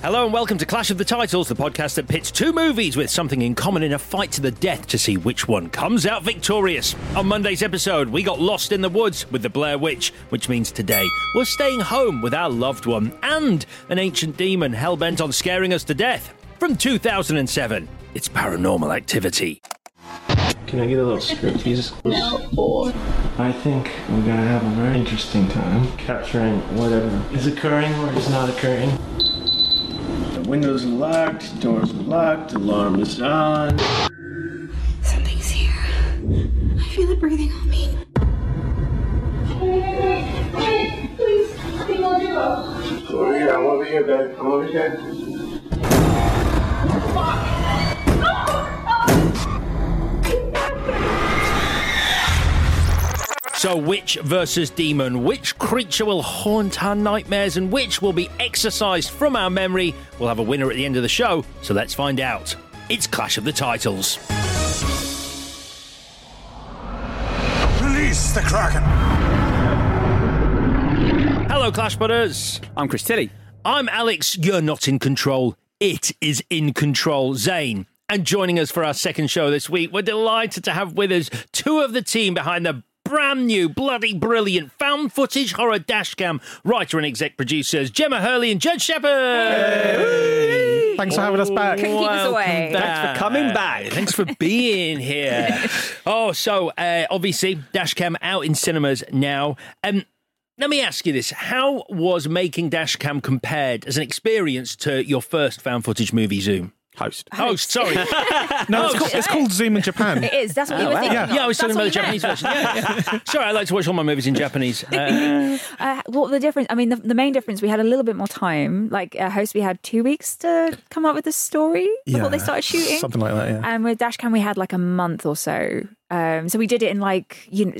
Hello and welcome to Clash of the Titles, the podcast that pits two movies with something in common in a fight to the death to see which one comes out victorious. On Monday's episode, we got lost in the woods with the Blair Witch, which means today we're staying home with our loved one and an ancient demon hell bent on scaring us to death. From 2007, it's Paranormal Activity. Can I get a little script, please? I think we're gonna have a very interesting time capturing whatever is occurring or is not occurring. The windows are locked, doors are locked, alarm is on. Something's here. I feel it breathing on me. Please, Over here, I'm over here, babe. I'm over here. So, witch versus demon, which creature will haunt our nightmares and which will be exorcised from our memory? We'll have a winner at the end of the show, so let's find out. It's Clash of the Titles. Release the Kraken! Hello, Clash Butters. I'm Chris Tilly. I'm Alex. You're not in control. It is in control. Zane. And joining us for our second show this week, we're delighted to have with us two of the team behind the brand new, bloody brilliant found footage horror dashcam writer and exec producers Gemma Hurley and Jed Shepherd. Thanks for having us back. Keep us away. Thanks for coming back. Thanks for being here. oh, so uh, obviously, Dashcam out in cinemas now. Um, let me ask you this: How was making Dashcam compared as an experience to your first found footage movie, Zoom? Host. Host, sorry. No, it's, called, it's called Zoom in Japan. It is. That's what you Oh, were wow. thinking. yeah, yeah, I was talking about the Japanese meant. version. Yeah, yeah. Sorry, I like to watch all my movies in Japanese. Uh, Uh, what the difference? I mean, the, the main difference, we had a little bit more time. Like uh, host, we had two weeks to come up with the story before they started shooting. Something like that, yeah. And with Dashcam, we had like a month or so. Um, so we did it in like you know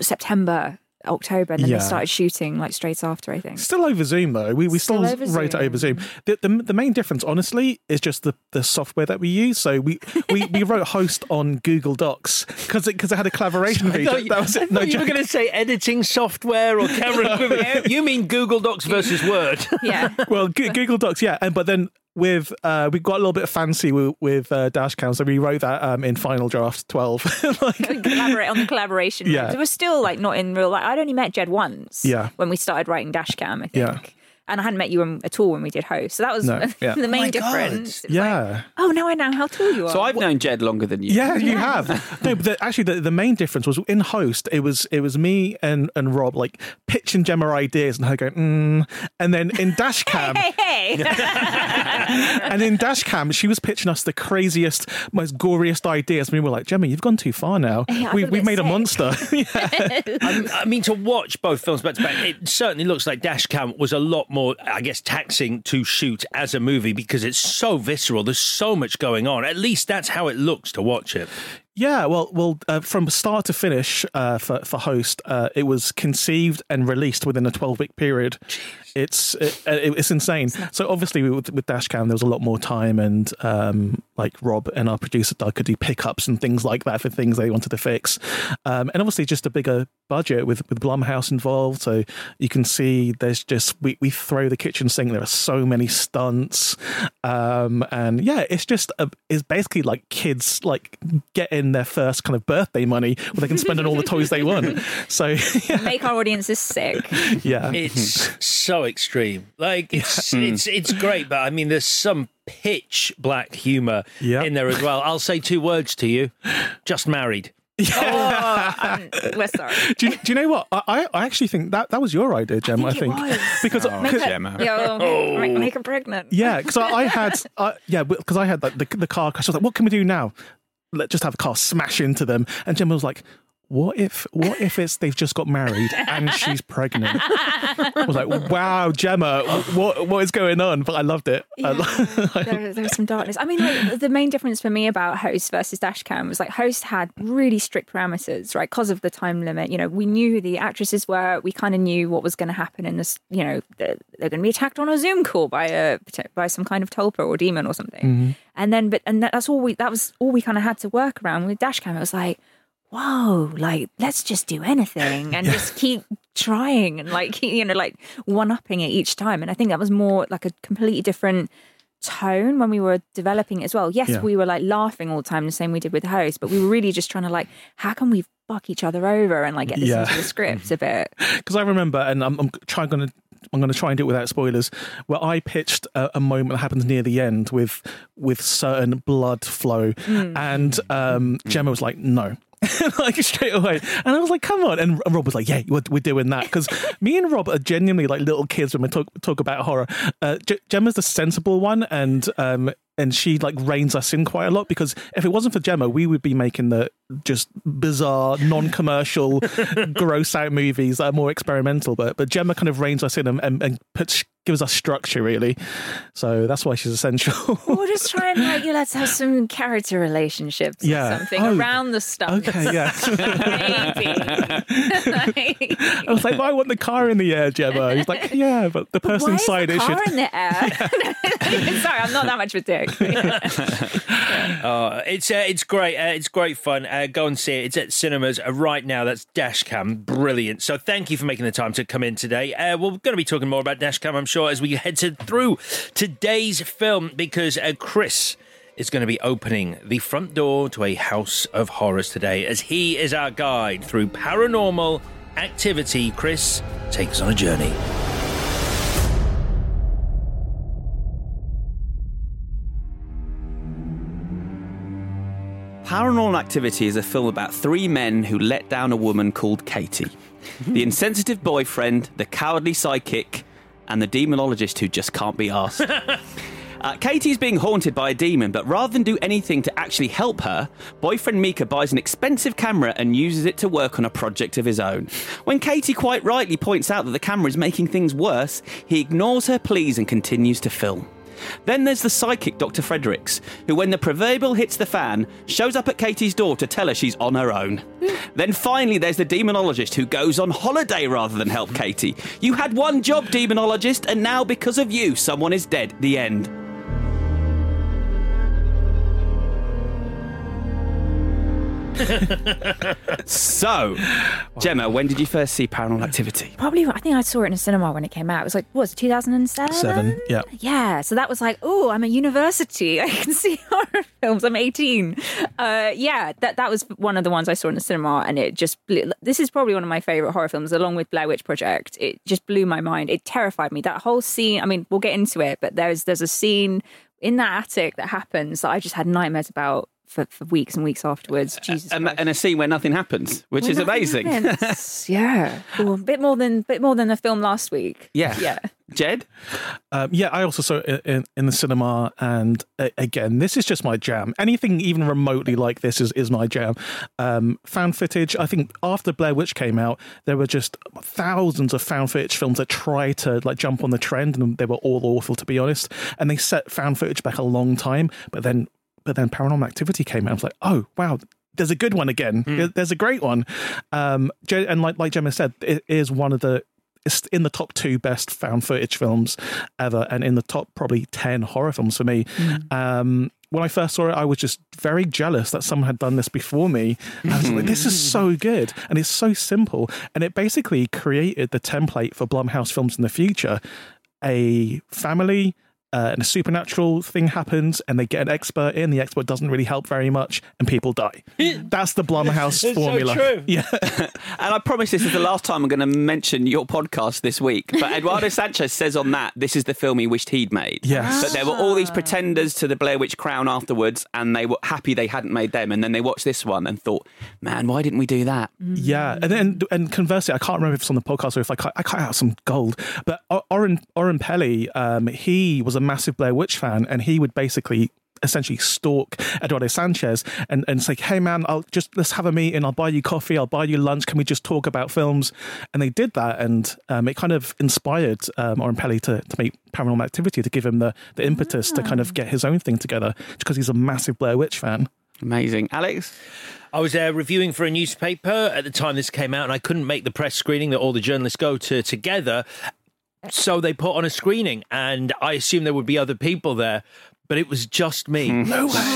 September, October, and then Yeah. they started shooting like straight after. I think. Still over Zoom though. We we still, Still over wrote it over Zoom. The, the the main difference, honestly, is just the, the software that we use. So we we, we wrote host on Google Docs because it because it had a collaboration I feature. thought you, that was I it. No thought you were going to say editing software or camera equipment. You mean Google Docs versus Word? Yeah. well, Google Docs, yeah, and but then with uh, we got a little bit fancy with, with uh, Dashcam, so we wrote that um, in Final Draft twelve. like, We collaborate on the collaboration. Yeah. It was still like not in real life. I'd only met Jed once. Yeah. When we started writing Dashcam, I think. Yeah. And I hadn't met you um, at all when we did host. So that was No, yeah. the Oh main God. difference. It was like, yeah. oh, now I know how tall you are. So I've known Jed longer than you. Yeah, you have. No, but the, actually, the, the main difference was in host. It was it was me and, and Rob like pitching Gemma ideas and her going, mm. and then in Dashcam, Hey, hey. and in Dashcam, she was pitching us the craziest, most goriest ideas. And we were like, Gemma, you've gone too far now. Yeah, we, we've bit made a monster. yeah. I, I mean, to watch both films back to back, it certainly looks like Dashcam was a lot more, I guess, taxing to shoot as a movie because it's so visceral. There's so much going on. At least that's how it looks to watch it. Yeah, well, well, uh, from start to finish uh, for for Host, uh, it was conceived and released within a twelve week period. It's it, it's insane. So obviously with, with Dashcam, there was a lot more time, and um, like Rob and our producer Doug could do pickups and things like that for things they wanted to fix, um, and obviously just a bigger budget with with Blumhouse involved. So you can see there's just we we throw the kitchen sink. There are so many stunts, um, and yeah, it's just a, it's basically like kids like getting their first kind of birthday money where they can spend on all the toys they want. So yeah. Make our audiences sick. yeah, It's so extreme. Like it's it's it's great, but I mean, there's some pitch black humor Yeah. in there as well. I'll say two words to you: just married. Oh, um, we're sorry. do you, do you know what? I, I I actually think that that was your idea, Gem. I think think, it was. because Make her, Gemma. Yo, make, make her pregnant. yeah, because I, I had uh, yeah, because I had like the the car crash. I was like, what can we do now? Let's just have a car smash into them. And Gemma was like. What if what if it's they've just got married and she's pregnant? I was like, wow, Gemma, what what is going on? But I loved it. I there, there was some darkness. I mean, like, the main difference for me about Host versus Dashcam was like Host had really strict parameters, right? Because of the time limit. You know, we knew who the actresses were. We kind of knew what was going to happen in this. You know, they're, they're going to be attacked on a Zoom call by a by some kind of tulpa or demon or something. Mm-hmm. And then, but and that's all we. That was all we kind of had to work around with Dashcam. It was like. Whoa, like let's just do anything and just keep trying and like you know like one upping it each time. And I think that was more like a completely different tone when we were developing it as well. Yes, Yeah. we were like laughing all the time, the same we did with the host, but we were really just trying to like, how can we fuck each other over and like get this Yeah. into the script a bit? because I remember, and I'm, I'm trying going to. I'm going to try and do it without spoilers. Where I pitched a, a moment that happens near the end with with certain blood flow, and um, Gemma was like, "No." like straight away, and I was like, "Come on!" And Rob was like, "Yeah, we're, doing that." Because me and Rob are genuinely like little kids when we talk talk about horror. Uh, Gemma's the sensible one, and um, and she like reins us in quite a lot. Because if it wasn't for Gemma, we would be making the just bizarre, non-commercial, gross out movies that are more experimental. But but Gemma kind of reins us in and, and, and puts gives us structure really. So that's why she's essential. We'll just try and like, yeah, let's have some character relationships Yeah. or something Oh, around the stuff. okay, yeah. Maybe. I was like, well, I want the car in the air, Gemma. He's like, yeah, but the person Why is inside the it car in the air? Sorry, I'm not that much of a dick. Uh, it's uh, it's great. Uh, it's great fun. Uh, go and see it. It's at cinemas uh, right now. That's Dashcam. Brilliant. So thank you for making the time to come in today. Uh, we're going to be talking more about Dashcam, I'm sure, as we head to, through today's film because uh, Chris is going to be opening the front door to a house of horrors today as he is our guide through paranormal activity. Chris, take us on a journey. Paranormal Activity is a film about three men who let down a woman called Katie. the insensitive boyfriend, the cowardly sidekick, and the demonologist who just can't be asked. Uh, Katie's being haunted by a demon, but rather than do anything to actually help her, boyfriend Micah buys an expensive camera and uses it to work on a project of his own. When Katie quite rightly points out that the camera is making things worse, he ignores her pleas and continues to film. Then there's the psychic Dr. Fredrichs, who, when the proverbial hits the fan, shows up at Katie's door to tell her she's on her own. Hmm. then finally, there's the demonologist who goes on holiday rather than help Katie. You had one job, demonologist, and now because of you, someone is dead. The end. So, Gemma, when did you first see Paranormal Activity? Probably, I think I saw it in a cinema when it came out. It was like, what was it, 2007? Seven, yeah. Yeah, so that was like, oh, I'm at university. I can see horror films. I'm 18. Uh, yeah, that that was one of the ones I saw in the cinema, and it just blew, this is probably one of my favorite horror films, along with Blair Witch Project. It just blew my mind. It terrified me. That whole scene. I mean, we'll get into it, but there's there's a scene in that attic that happens that I just had nightmares about for, for weeks and weeks afterwards. Jesus, And, and a scene where nothing happens, which Well, is amazing. yeah, Ooh, a bit more than bit more than the film last week. Yeah. yeah. Jed? Um, yeah, I also saw it in, in the cinema, and uh, again, this is just my jam. Anything even remotely like this is, is my jam. Um, found footage. I think after Blair Witch came out, there were just thousands of found footage films that tried to like jump on the trend, and they were all awful to be honest. And they set found footage back a long time, but then but then Paranormal Activity came out. I was like, oh wow, there's a good one again. There- There's a great one. Um, and like like Gemma said, it is one of the it's in the top two best found footage films ever, and in the top probably ten horror films for me. Um, when I first saw it, I was just very jealous that someone had done this before me. I was like, this is so good, and it's so simple, and it basically created the template for Blumhouse films in the future. A family uh, and a supernatural thing happens, and they get an expert in. The expert doesn't really help very much, and people die. That's the Blumhouse It's so formula. true. Yeah, And I promise this is the last time I'm going to mention your podcast this week. But Eduardo Sanchez says on that this is the film he wished he'd made. Yes. That there were all these pretenders to the Blair Witch Crown afterwards, and they were happy they hadn't made them. And then they watched this one and thought, man, why didn't we do that? yeah. And then and conversely, I can't remember if it's on the podcast or if I cut, I cut out some gold. But O- Oren Oren Peli, um, he was a massive Blair Witch fan, and he would basically essentially stalk Eduardo Sanchez and, and say, Hey man, I'll just let's have a meeting, I'll buy you coffee, I'll buy you lunch, can we just talk about films? And they did that and um, it kind of inspired um Oren Peli to, to make paranormal activity to give him the, the impetus to kind of get his own thing together because he's a massive Blair Witch fan. Amazing. Alex? I was uh, reviewing for a newspaper at the time this came out, and I couldn't make the press screening that all the journalists go to together. So they put on a screening, and I assumed there would be other people there, but it was just me.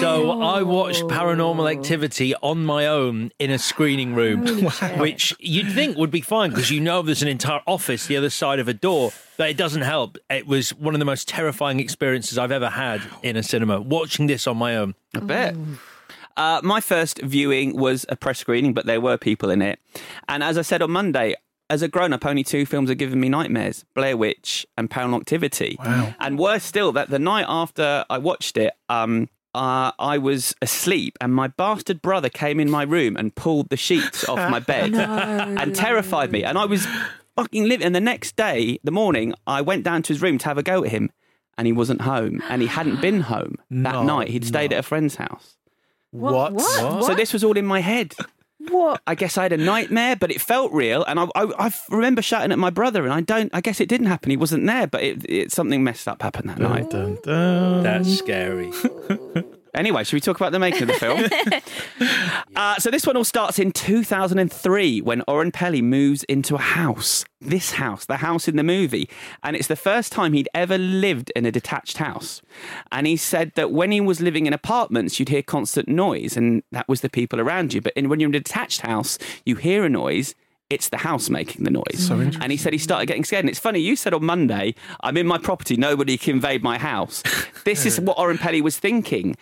So I watched Paranormal Activity on my own in a screening room, which you'd think would be fine because you know there's an entire office the other side of a door. But it doesn't help. It was one of the most terrifying experiences I've ever had in a cinema. Watching this on my own. I bet. Uh, my first viewing was a press screening, but there were people in it. And as I said on Monday, as a grown up, only two films are giving me nightmares Blair Witch and Paranormal Activity. Wow. And worse still, that the night after I watched it, um, uh, I was asleep and my bastard brother came in my room and pulled the sheets off my bed and terrified me. And I was fucking living. And the next day, the morning, I went down to his room to have a go at him and he wasn't home and he hadn't been home that No, night. He'd stayed at a friend's house. What? What? So this was all in my head. What? I guess I had a nightmare, but it felt real, and I, I, I remember shouting at my brother, and I don't. I guess it didn't happen. He wasn't there, but it, it something messed up happened that night. Dun, dun. That's scary. Anyway, should we talk about the making of the film? uh, so this one all starts in 2003 when Oren Peli moves into a house. This house, the house in the movie, and it's the first time he'd ever lived in a detached house. And he said that when he was living in apartments, you'd hear constant noise, and that was the people around you. But in, when you're in a detached house, you hear a noise. It's the house making the noise. Hmm. and he said he started getting scared. And it's funny, you said on Monday, I'm in my property, nobody can invade my house. This is what Oren Peli was thinking.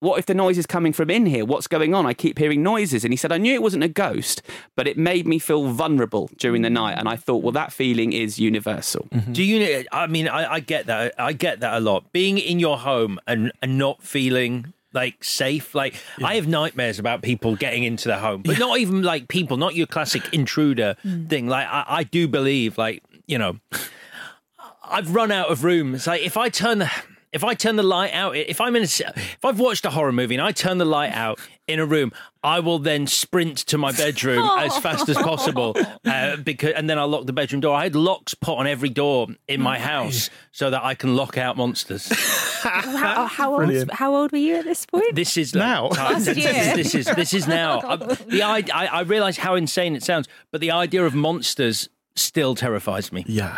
What if the noise is coming from in here? What's going on? I keep hearing noises. And he said, I knew it wasn't a ghost, but it made me feel vulnerable during the night. And I thought, well, that feeling is universal. Mm-hmm. Do you? I mean, I, I get that. I get that a lot. Being in your home and, and not feeling like safe. Like I have nightmares about people getting into the home, but not even like people, not your classic intruder mm. thing. Like I, I do believe, like you know, I've run out of rooms. Like if I turn the if I turn the light out, if I'm in a, if I've watched a horror movie and I turn the light out in a room, I will then sprint to my bedroom as fast as possible uh, because and then I'll lock the bedroom door. I had locks put on every door in my house so that I can lock out monsters. How, how old? Brilliant. How old were you at this point? This is Now? Like, Last this, year. this is this is now. Uh, the I, I I realize how insane it sounds, but the idea of monsters still terrifies me. Yeah.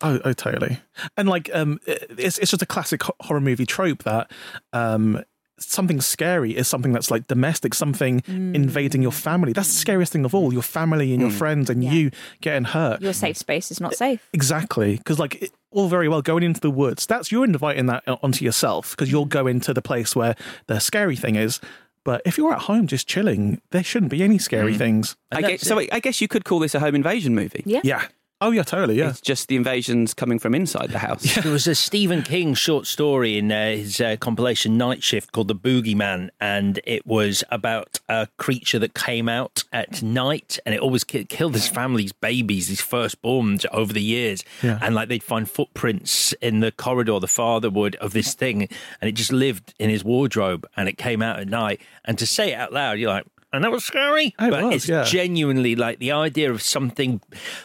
Oh, oh, totally. And like, um, it's it's just a classic horror movie trope that um, something scary is something that's like domestic, something invading your family. That's the scariest thing of all. Your family and your friends and you getting hurt. Your safe space is not safe. Exactly, because like it, all very well going into the woods. That's you're inviting that onto yourself because you'll go into the place where the scary thing is. But if you're at home just chilling, there shouldn't be any scary things. I guess, so I guess you could call this a home invasion movie. Yeah. Yeah. Oh yeah, totally. Yeah. It's just the invasions coming from inside the house. Yeah. There was a Stephen King short story in uh, his uh, compilation Night Shift called The Boogeyman, and it was about a creature that came out at night and it always ki- killed his family's babies, his firstborns, over the years. Yeah. And like they'd find footprints in the corridor, the father would, of this thing, and it just lived in his wardrobe and it came out at night. And to say it out loud, you're like, and that was scary, It but was, it's yeah. genuinely like the idea of something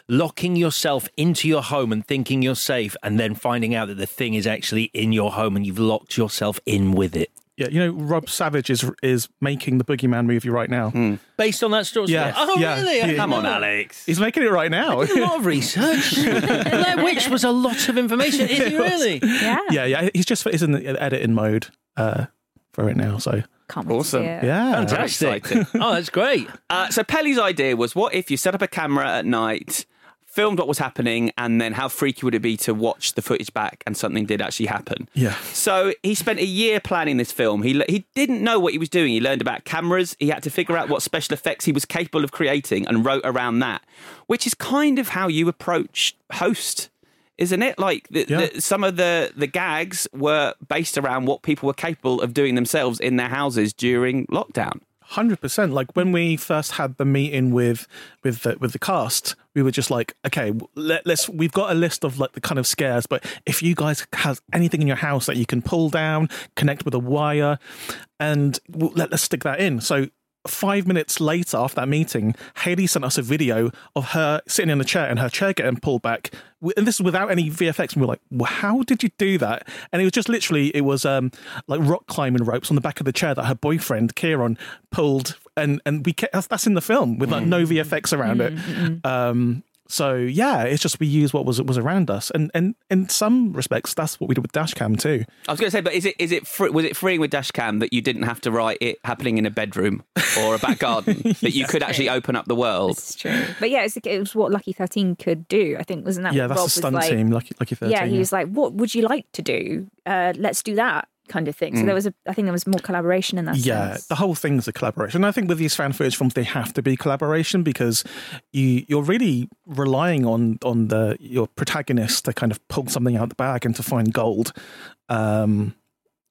locking yourself into your home and thinking you're safe, and then finding out that the thing is actually in your home and you've locked yourself in with it. Yeah, you know, Rob Savage is is making the Boogeyman movie right now. Based on that story. Yeah, Oh, yeah, really? yeah. Come on, Alex. He's making it right now. I did a lot of research. Blair Witch was a lot of information. Is it really? Yeah. yeah, yeah. He's just he's in the editing mode uh, for it now. So Can't wait to Awesome. see it. yeah, Fantastic. Oh, that's great. Uh, so Peli's idea was, what if you set up a camera at night, filmed what was happening, and then how freaky would it be to watch the footage back and something did actually happen? Yeah. So he spent a year planning this film. He he didn't know what he was doing. He learned about cameras. He had to figure out what special effects he was capable of creating and wrote around that, which is kind of how you approach host. Isn't it like the, Yeah. the, some of the, the gags were based around what people were capable of doing themselves in their houses during lockdown? Hundred percent. Like when we first had the meeting with with the, with the cast, we were just like, okay, let, let's. We've got a list of like the kind of scares, but if you guys have anything in your house that you can pull down, connect with a wire, and we'll, let, let's stick that in. So five minutes later, after that meeting, Haley sent us a video of her sitting in a chair and her chair getting pulled back, and this is without any VFX. And we we're like, well, how did you do that? And it was just literally, it was um like rock climbing ropes on the back of the chair that her boyfriend Kieran pulled, and and we kept, that's, that's in the film with like no VFX around it. Um, so yeah, it's just we use what was was around us, and and in some respects, that's what we did with Dashcam too. I was going to say, but is it is it fr- was it freeing with Dashcam that you didn't have to write it happening in a bedroom or a back garden that you could actually open up the world? It's true. But yeah, it's, it was what Lucky 13 could do, I think, wasn't that yeah, what that's Rob the stunt like, team, lucky lucky thirteen. Yeah, he was like, what would you like to do? Uh, let's do that kind of thing. So there was a, I think there was more collaboration in that Mm. yeah, sense. the whole thing's a collaboration. And I think with these found footage films, they have to be collaboration because you you're really relying on on the your protagonist to kind of pull something out the bag and to find gold. Um,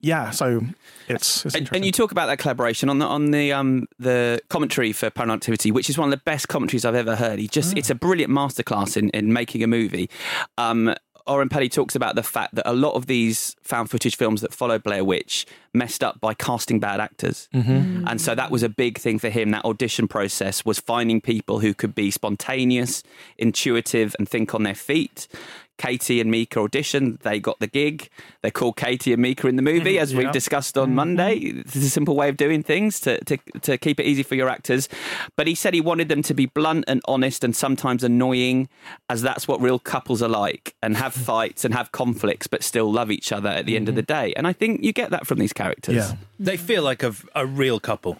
yeah, so it's, it's And, and you talk about that collaboration on the on the um the commentary for Paranormal Activity, which is one of the best commentaries I've ever heard. He just it's a brilliant masterclass in in making a movie. Um, Oren Peli talks about the fact that a lot of these found footage films that followed Blair Witch messed up by casting bad actors. Mm-hmm. And so that was a big thing for him. That audition process was finding people who could be spontaneous, intuitive, and think on their feet. Katie and Micah auditioned. They got the gig. They called Katie and Micah in the movie, mm-hmm. as we've discussed on mm-hmm. Monday. It's a simple way of doing things to, to, to keep it easy for your actors. But he said he wanted them to be blunt and honest and sometimes annoying, as that's what real couples are like, and have fights and have conflicts, but still love each other at the end of the mm-hmm. day. And I think you get that from these characters. yeah. They feel like a, a real couple.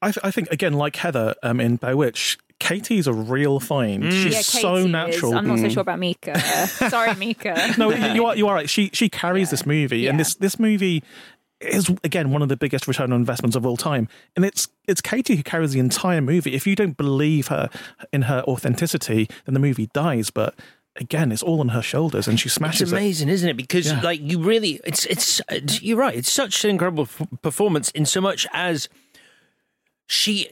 I, I think again, like Heather um, in Bewitch, Katie's a real find. Mm. She's yeah, so Katie is. natural. I'm not so sure about Micah. Sorry, Micah. no, you you are you are right. She she carries this movie, and this this movie is again one of the biggest return on investments of all time. And it's it's Katie who carries the entire movie. If you don't believe her in her authenticity, then the movie dies. But again, it's all on her shoulders, and she smashes it. amazing, isn't it? Because Yeah. like you really, it's, it's it's you're right. It's such an incredible f- performance in so much as she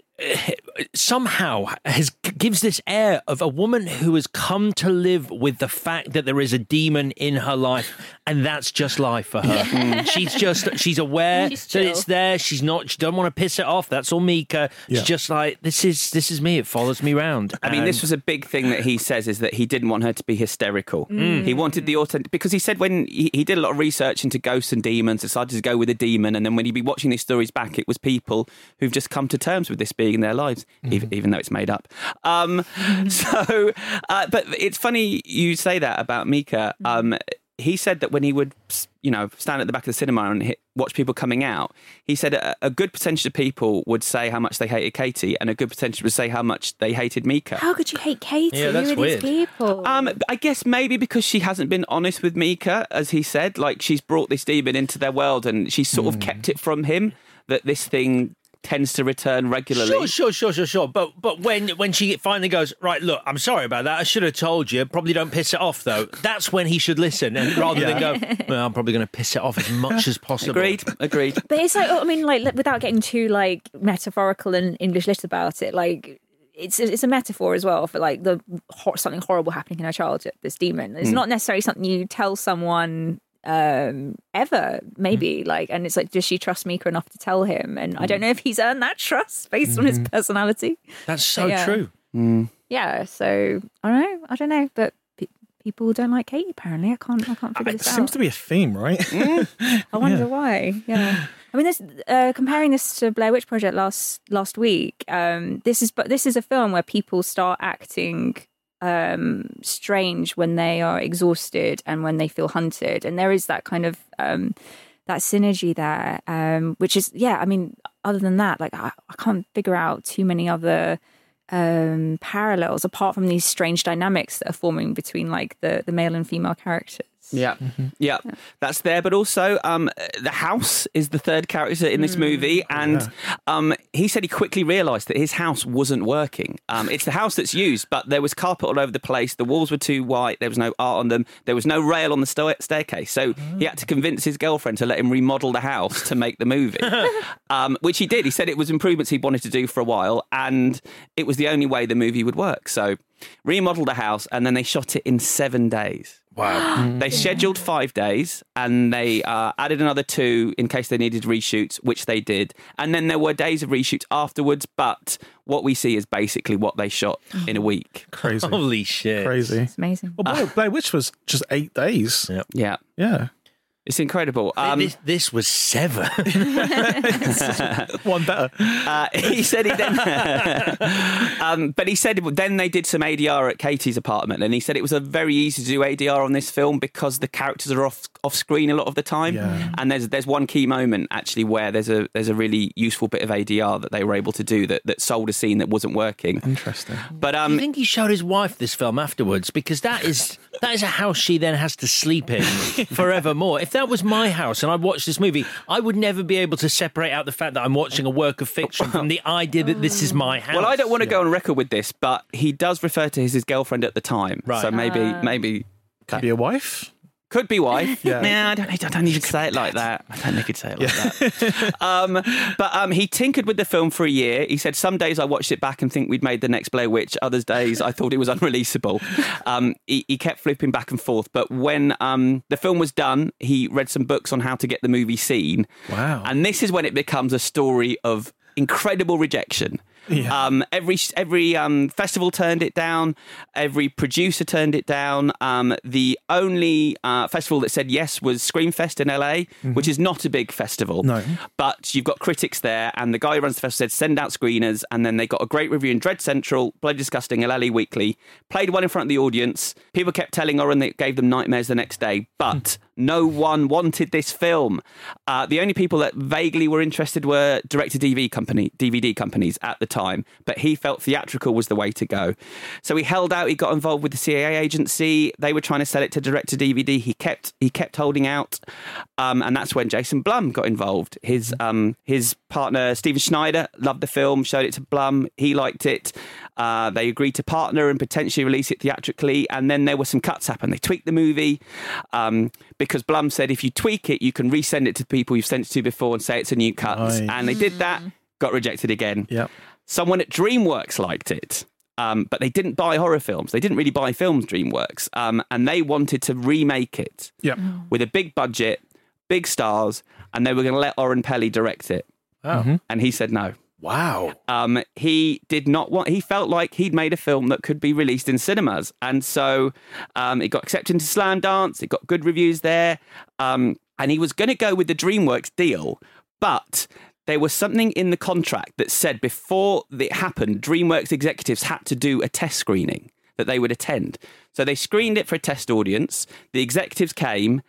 somehow has gives this air of a woman who has come to live with the fact that there is a demon in her life, and that's just life for her. Mm. She's just she's aware She's that it's there. She's not. She doesn't want to piss it off. That's all Micah. Yeah. She's just like this is this is me. It follows me around. I mean, this was a big thing that he says is that he didn't want her to be hysterical. Mm. He wanted the authentic because he said when he, he did a lot of research into ghosts and demons, decided to go with a demon, and then when he'd be watching these stories back, it was people who've just come to terms with this being in their lives, even, even though it's made up. Um, so, uh, but it's funny you say that about Micah. Um, he said that when he would, you know, stand at the back of the cinema and hit, watch people coming out, he said a, a good percentage of people would say how much they hated Katie, and a good percentage would say how much they hated Micah. How could you hate Katie? Yeah, that's Who are weird. these people? Um, I guess maybe because she hasn't been honest with Mika, as he said, like she's brought this demon into their world and she sort of kept it from him that this thing tends to return regularly. Sure, sure, sure, sure, sure. But but when when she finally goes, right, look, I'm sorry about that. I should have told you. Probably don't piss it off though. That's when he should listen, and rather than go, well, I'm probably going to piss it off as much as possible. Agreed, agreed. But it's like, I mean, like, like, without getting too like metaphorical and English lit about it, like it's it's a metaphor as well for like the something horrible happening in her childhood. This demon. It's hmm. not necessarily something you tell someone um ever maybe like and it's like does she trust Micah enough to tell him? And I don't know if he's earned that trust based on his personality. That's so Yeah. true. yeah so I don't know I don't know but pe- people don't like Katie apparently. I can't I can't figure It this seems out. to be a theme, right? I wonder why yeah. I mean, this uh, comparing this to Blair Witch Project last last week. Um, this is but this is a film where people start acting um, strange when they are exhausted and when they feel hunted, and there is that kind of um, that synergy there, um, which is yeah. I mean, other than that, like I, I can't figure out too many other um, parallels apart from these strange dynamics that are forming between like the the male and female characters. Yeah, yeah, that's there. But also, um, the house is the third character in this movie, and um, he said he quickly realised that his house wasn't working. Um, it's the house that's used, but there was carpet all over the place. The walls were too white. There was no art on them. There was no rail on the sta- staircase. So he had to convince his girlfriend to let him remodel the house to make the movie, um, which he did. He said it was improvements he wanted to do for a while, and it was the only way the movie would work. So remodeled the house, and then they shot it in seven days. Wow. They scheduled five days and they uh, added another two in case they needed reshoots, which they did. And then there were days of reshoots afterwards, but what we see is basically what they shot in a week. Crazy. Holy shit. Crazy. It's amazing. Well, Blair, Blair Witch was just eight days. Yep. Yeah, Yeah. It's incredible. Um, this, this was seven. One better. uh, he said he then, um, but he said then they did some ADR at Katie's apartment, and he said it was a very easy to do ADR on this film because the characters are off off screen a lot of the time, Yeah. and there's there's one key moment actually where there's a there's a really useful bit of ADR that they were able to do that that sold a scene that wasn't working. Interesting. But Do um, you think he showed his wife this film afterwards? Because that is that is a house she then has to sleep in forevermore. If that was my house and I watched this movie, I would never be able to separate out the fact that I'm watching a work of fiction from the idea that this is my house. Well, I don't want to go on record with this, but he does refer to his, his girlfriend at the time. Right. So maybe, uh, maybe Could be a wife. Could be wife. Yeah. Nah, I don't, need- I don't need to say it like that. I don't think you'd say it like that. um, but um, he tinkered with the film for a year. He said some days I watched it back and think we'd made the next Blair Witch. Others days I thought it was unreleasable. Um, he, he kept flipping back and forth. But when um, the film was done, he read some books on how to get the movie seen. Wow. And this is when it becomes a story of incredible rejection. Um, every every um, festival turned it down. Every producer turned it down. Um, the only uh, festival that said yes was Screamfest in LA, which is not a big festival. No. But you've got critics there, and the guy who runs the festival said send out screeners, and then they got a great review in Dread Central, Bloody Disgusting, LA Weekly. Played one in front of the audience. People kept telling Oren that it gave them nightmares the next day, but no one wanted this film. Uh, the only people that vaguely were interested were direct-to-DVD company, DVD companies at the time, but he felt theatrical was the way to go. So he held out. He got involved with the CAA agency. They were trying to sell it to direct-to-DVD. He kept he kept holding out, um, and that's when Jason Blum got involved. His um, his partner Steven Schneider loved the film, showed it to Blum. He liked it. Uh, they agreed to partner and potentially release it theatrically, and then there were some cuts happen. They tweaked the movie um, because Blum said if you tweak it, you can resend it to people you've sent it to before and say it's a new cut. Nice. And they did that, got rejected again. Yep. Someone at DreamWorks liked it. Um, but they didn't buy horror films. They didn't really buy films, DreamWorks. Um, and they wanted to remake it Yep. with a big budget, big stars, and they were going to let Oren Peli direct it. Oh. And he said no. Wow. Um, he did not want. He felt like he'd made a film that could be released in cinemas, and so um, it got accepted into Slamdance. It got good reviews there, um, and he was going to go with the DreamWorks deal, but there was something in the contract that said before it happened, DreamWorks executives had to do a test screening that they would attend. So they screened it for a test audience. The executives came.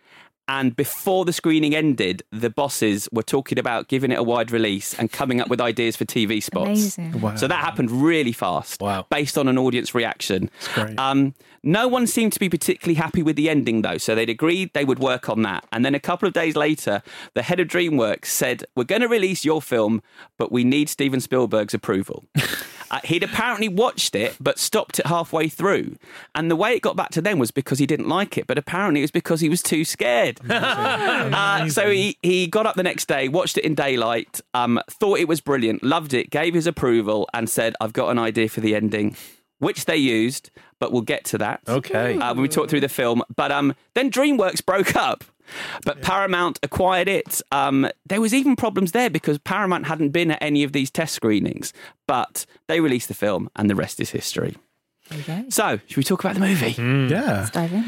And before the screening ended, the bosses were talking about giving it a wide release and coming up with ideas for TV spots. Amazing. Wow. So that happened really fast. Wow. Based on an audience reaction. great. Um, no one seemed to be particularly happy with the ending, though. So they'd agreed they would work on that. And then a couple of days later, the head of DreamWorks said, We're going to release your film, but we need Steven Spielberg's approval. Uh, he'd apparently watched it, but stopped it halfway through. And the way it got back to them was because he didn't like it, but apparently it was because he was too scared. Uh, so he, he got up the next day, watched it in daylight, um, thought it was brilliant, loved it, gave his approval, and said, I've got an idea for the ending, which they used, but we'll get to that. Okay. Uh, when we talk through the film. But um, then DreamWorks broke up. But Paramount acquired it. Um, there was even problems there because Paramount hadn't been at any of these test screenings. But they released the film, and the rest is history. There you go. So, should we talk about the movie? Yeah. Let's dive in.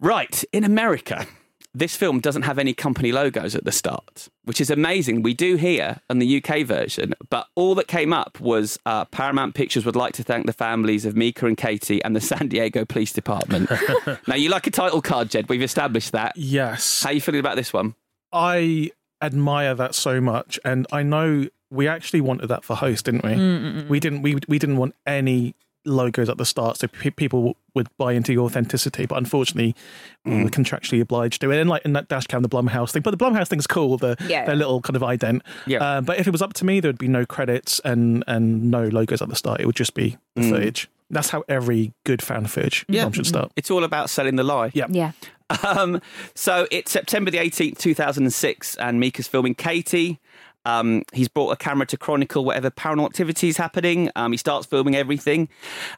Right, in America, this film doesn't have any company logos at the start, which is amazing. We do here on the UK version, but all that came up was uh, Paramount Pictures would like to thank the families of Micah and Katie and the San Diego Police Department. now, you like a title card, Jed. We've established that. Yes. How are you feeling about this one? I admire that so much, and I know we actually wanted that for host, didn't we? Mm-mm-mm. We didn't. We we didn't want any logos at the start, so pe- people would buy into your authenticity. But unfortunately, we were contractually obliged to it. And like in that dash cam, the Blumhouse thing, but the Blumhouse thing's cool. The Yeah. their little kind of ident. Yeah. Uh, but if it was up to me, there would be no credits and and no logos at the start. It would just be the Mm. footage. That's how every good found footage Yeah. should start. It's all about selling the lie. Yeah. Yeah. Um, so it's September the 18th, 2006, and Micah's filming Katie. Um, he's brought a camera to chronicle whatever paranormal activity is happening. Um, he starts filming everything.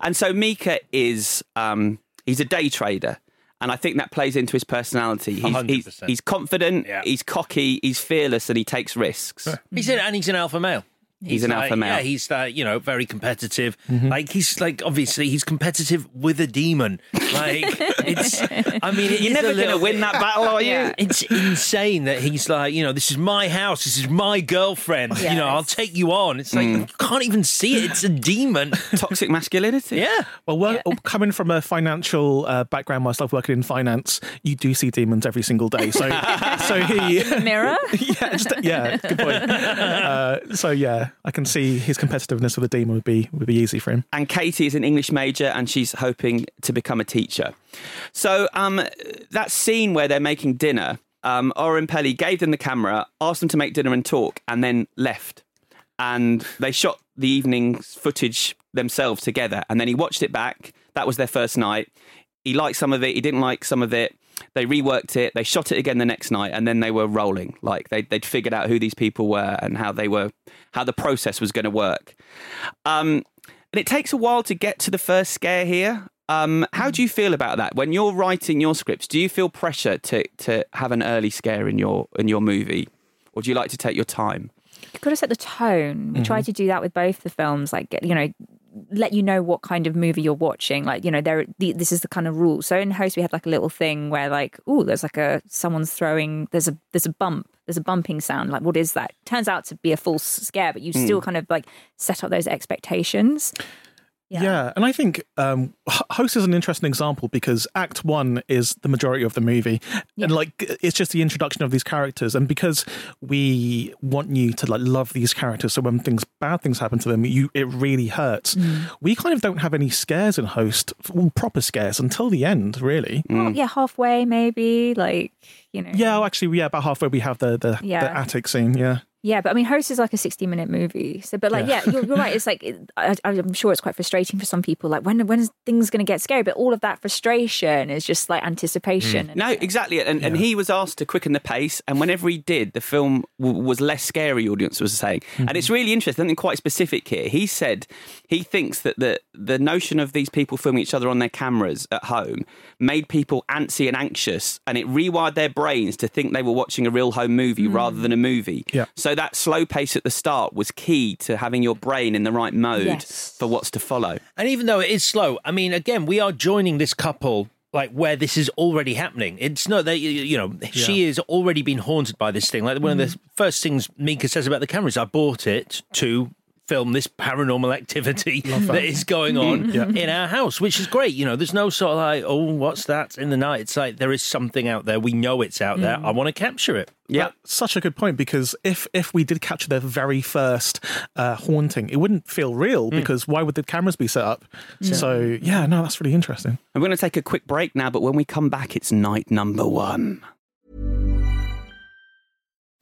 And so Micah is, um, he's a day trader. And I think that plays into his personality. He's, he's, 100%. he's confident, Yeah. he's cocky, he's fearless, and he takes risks. He's an, and he's an alpha male. He's an like- alpha male. Yeah, he's like you know very competitive. Like he's like obviously he's competitive with a demon. Like it's. I mean, it You're never going to win that battle, are you? Yeah. It's insane that he's like, you know, this is my house, this is my girlfriend. You know, I'll take you on. It's like you can't even see it. It's a demon. Toxic masculinity. yeah. Well, work, coming from a financial uh, background myself, working in finance, you do see demons every single day. So, so he, Mirror. yeah, just, yeah, good point. Uh, so yeah, I can see his competitiveness with a demon would be would be easy for him. and Katie is an English major and she's hoping to become a teacher. So um, that scene where they're making dinner, um, Oren Peli gave them the camera, asked them to make dinner and talk, and then left. And they shot the evening's footage themselves together, and then he watched it back. That was their first night. He liked some of it, he didn't like some of it. They reworked it, they shot it again the next night, and then they were rolling. Like they, they'd figured out who these people were and how they were, how the process was going to work. Um, and it takes a while to get to the first scare here. Um, how do you feel about that when you're writing your scripts? Do you feel pressure to to have an early scare in your in your movie, or do you like to take your time? You've got to set the tone. We try to do that with both the films, like you know, let you know what kind of movie you're watching. Like you know, there the, this is the kind of rule. So in Host, we had like a little thing where like, oh, there's like a someone's throwing. There's a there's a bump. There's a bumping sound. Like what is that? Turns out to be a false scare, but you hmm. still kind of like set up those expectations. Yeah, and I think um, Host is an interesting example because Act One is the majority of the movie, and like it's just the introduction of these characters, and because we want you to like love these characters, so when things bad things happen to them, you it really hurts. We kind of don't have any scares in Host, well, proper scares until the end, really. Oh, yeah, halfway maybe. Like you know. Yeah, well, actually, yeah, about halfway we have the the, Yeah. the attic scene. Yeah, Yeah, but I mean, Host is like a sixty-minute movie. So, but like, yeah, you're, you're right. It's like it- I, I'm sure it's quite frustrating for some people. Like, when when is things going to get scary? But all of that frustration is just like anticipation. Mm. And, No, exactly. And, and he was asked to quicken the pace, and whenever he did, the film w- was less scary. Audience was saying, and mm-hmm. it's really interesting. Something quite specific here. He said he thinks that the the notion of these people filming each other on their cameras at home made people antsy and anxious, and it rewired their brains to think they were watching a real home movie mm. rather than a movie. Yeah. So that slow pace at the start was key to having your brain in the right mode Yes. for what's to follow. And even though it is slow, I mean, again, we are joining this couple like where this is already happening. It's not that you- you know she has already been haunted by this thing. Like one of the mm. first things Micah says about the camera is, "I bought it to." Film this paranormal activity that is going on in our house, which is great. You know, there's no sort of like, oh, what's that in the night? It's like there is something out there. We know it's out there. I want to capture it. Yeah. That's such a good point because if if we did capture their very first uh, haunting, it wouldn't feel real because why would the cameras be set up? So yeah, no, that's really interesting. I'm going to take a quick break now, but when we come back, it's night number one.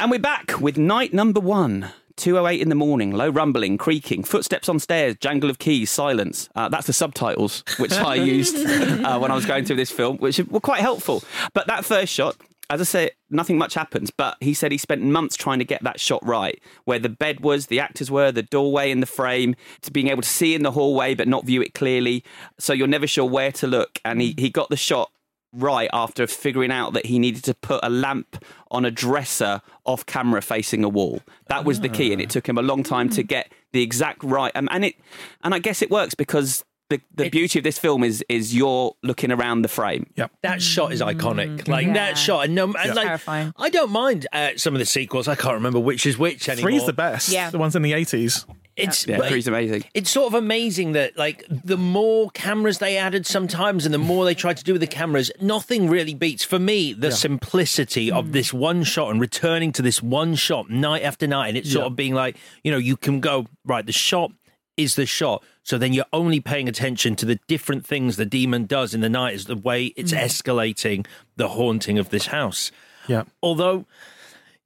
And we're back with night number one. 2.08 in the morning, low rumbling, creaking, footsteps on stairs, jangle of keys, silence. Uh, that's the subtitles, which I used uh, when I was going through this film, which were quite helpful. But that first shot, as I say, nothing much happens. But he said he spent months trying to get that shot right, where the bed was, the actors were, the doorway in the frame, to being able to see in the hallway but not view it clearly. So you're never sure where to look. And he, he got the shot right after figuring out that he needed to put a lamp on a dresser off camera facing a wall. That was the key, and it took him a long time to get the exact right. Um, and it, and I guess it works because the, the beauty of this film is is you're looking around the frame. Yep. That shot is iconic. Like Yeah. that shot, and no, and like Terrifying. I don't mind uh, some of the sequels. I can't remember which is which anymore. Three's the best. Yeah. The ones in the 80s. It's Yeah, but three's amazing. It's sort of amazing that like the more cameras they added sometimes, and the more they tried to do with the cameras, nothing really beats for me the simplicity of mm. this one shot and returning to this one shot night after night, and it's sort Yeah. of being like you know you can go right. The shot is the shot. So then you're only paying attention to the different things the demon does in the night, is the way it's mm. escalating the haunting of this house. Yeah. Although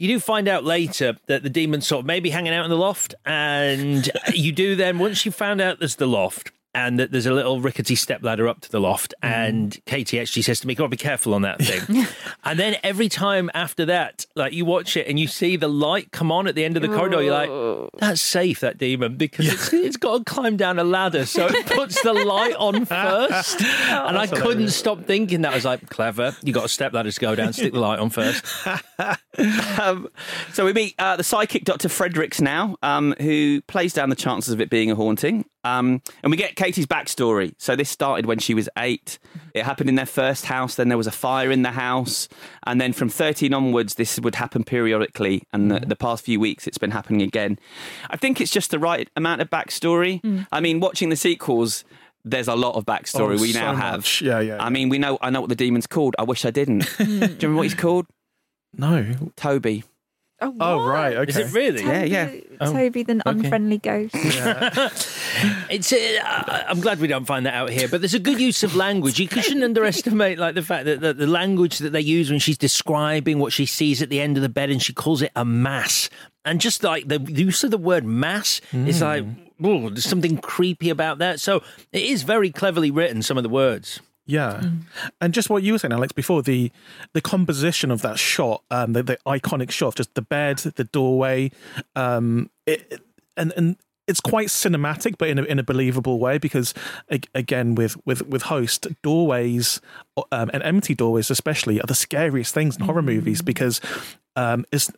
you do find out later that the demon's sort of maybe hanging out in the loft, and you do then once you found out there's the loft and that there's a little rickety step ladder up to the loft, and Katie actually says to me, "God, be careful on that thing." and then every time after that, like you watch it and you see the light come on at the end of the corridor, you're like, "That's safe, that demon," because it's, it's got to climb down a ladder, so it puts the light on first. and I couldn't stop thinking that. I was like, "Clever, you got a step ladder to go down, stick the light on first. Um, so we meet uh, the psychic Dr. Fredrichs now, um, who plays down the chances of it being a haunting. Um, and we get Katie's backstory. So this started when she was eight. It happened in their first house. Then there was a fire in the house. And then from 13 onwards, this would happen periodically. And the, the past few weeks, it's been happening again. I think it's just the right amount of backstory. I mean, watching the sequels, there's a lot of backstory Oh, we so now have. much. Yeah, yeah, I yeah. mean, we know. I know what the demon's called. I wish I didn't. Do you remember what he's called? No. Toby. Oh, Oh, right. Okay. Is it really? Yeah, yeah. Toby, Toby the unfriendly ghost. It's. Uh, I'm glad we don't find that out here, but there's a good use of language. You shouldn't underestimate like the fact that the, the language that they use when she's describing what she sees at the end of the bed, and she calls it a mass. And just like the use of the word mass is like, oh, there's something creepy about that. So it is very cleverly written. Some of the words. Yeah, and just what you were saying, Alex, before the the composition of that shot, um, the, the iconic shot, of just the bed, the doorway, um, it, and and it's quite cinematic, but in a in a believable way because again, with with with host doorways um, and empty doorways, especially, are the scariest things in horror movies because um, it's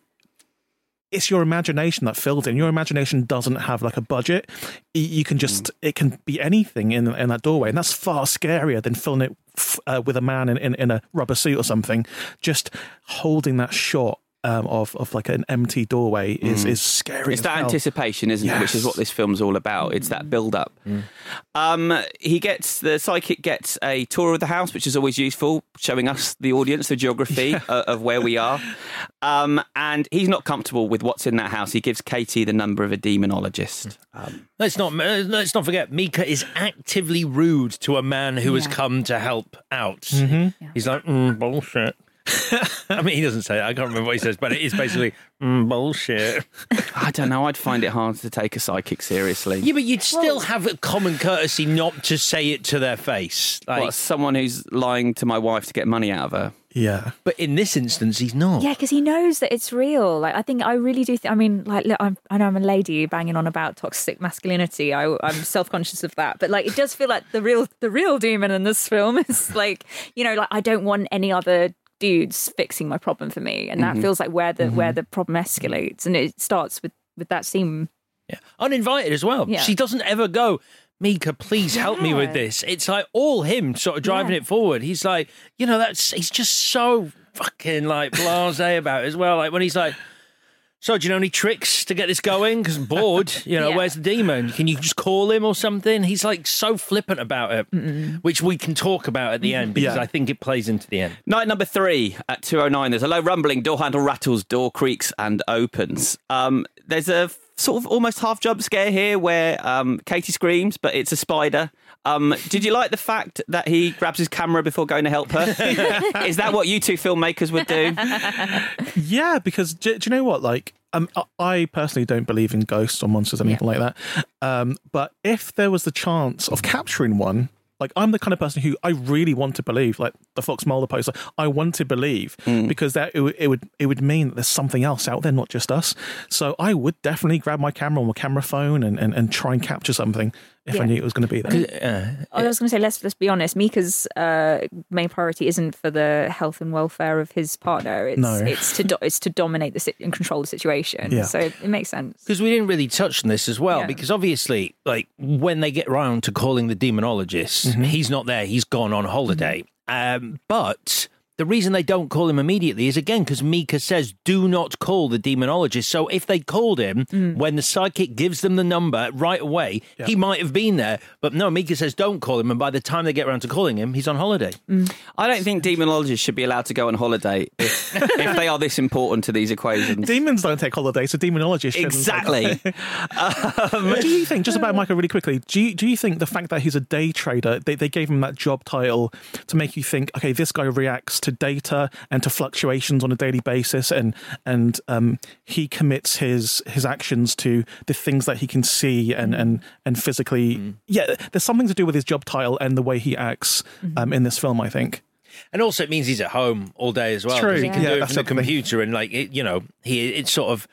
it's your imagination that fills in. Your imagination doesn't have like a budget. You can just it can be anything in in that doorway, and that's far scarier than filling it f- uh, with a man in, in in a rubber suit or something. Just holding that shot. Um, of of like an empty doorway is Mm. is scary. It's as that hell. anticipation, isn't it? Which is what this film's all about. It's that build up. Um, he gets the psychic gets a tour of the house, which is always useful, showing us the audience the geography uh, of where we are. Um, and he's not comfortable with what's in that house. He gives Katie the number of a demonologist. Um, Let's not uh, let's not forget Micah is actively rude to a man who has come to help out. Mm-hmm. He's like mm, bullshit. I mean, he doesn't say that. I can't remember what he says, but it is basically mm, bullshit. I don't know. I'd find it hard to take a psychic seriously. Yeah, but you'd still have a common courtesy not to say it to their face. Like, What, someone who's lying to my wife to get money out of her. Yeah. But in this instance, he's not. Yeah, because he knows that it's real. Like I think I really do. Th- I mean, like look, I'm, I know I'm a lady banging on about toxic masculinity. I, I'm self conscious of that, but like it does feel like the real the real demon in this film is like you know like I don't want any other dudes fixing my problem for me, and that Mhm. feels like where the where Mhm. the problem escalates, and it starts with with that scene. Yeah. Uninvited as well. Yeah. She doesn't ever go, Micah, please help me with this. It's like all him sort of driving Yeah. it forward. He's like, you know, that's he's just so fucking like blase about it as well. Like when he's like, so do you know any tricks to get this going? Because I'm bored. You know, Yeah. where's the demon? Can you just call him or something? He's like so flippant about it, which we can talk about at the end because Yeah. I think it plays into the end. Night number three at 2.09. There's a low rumbling, door handle rattles, door creaks and opens. Um, there's a sort of almost half jump scare here where um, Katie screams, but it's a spider. Um, did you like the fact that he grabs his camera before going to help her? Is that what you two filmmakers would do? Yeah, because do, do you know what? Like, um, I- I personally don't believe in ghosts or monsters, or anything like that. Um, but if there was the chance of capturing one, like I'm the kind of person who I really want to believe, like the Fox Mulder poster. I want to believe because that it, would- it would it would mean that there's something else out there, not just us. So I would definitely grab my camera or my camera phone and, and, and try and capture something if I knew it was going to be there. I was going to say, let's let's be honest. Micah's uh, main priority isn't for the health and welfare of his partner. It's No. it's to do, it's to dominate the sit- and control the situation. Yeah. So it makes sense. Because we didn't really touch on this as well, Yeah. because obviously, like when they get round to calling the demonologist, Mm-hmm. he's not there; he's gone on holiday. Um, but the reason they don't call him immediately is again because Micah says, "Do not call the demonologist." So if they called him Mm. when the psychic gives them the number right away, he might have been there. But no, Micah says, "Don't call him," and by the time they get around to calling him, he's on holiday. I don't think demonologists should be allowed to go on holiday if, if they are this important to these equations. Demons don't take holidays, so demonologists shouldn't. take Exactly. But do you think, just about Michael really quickly, do you, do you think the fact that he's a day trader, they, they gave him that job title to make you think, okay, this guy reacts to data and to fluctuations on a daily basis, and and um, he commits his his actions to the things that he can see and and and physically. Yeah, there's something to do with his job title and the way he acts um, in this film. I think. And also, it means he's at home all day as well. True. 'cause He can Yeah, do it that's from the the thing. computer, and like it, you know, he it's sort of.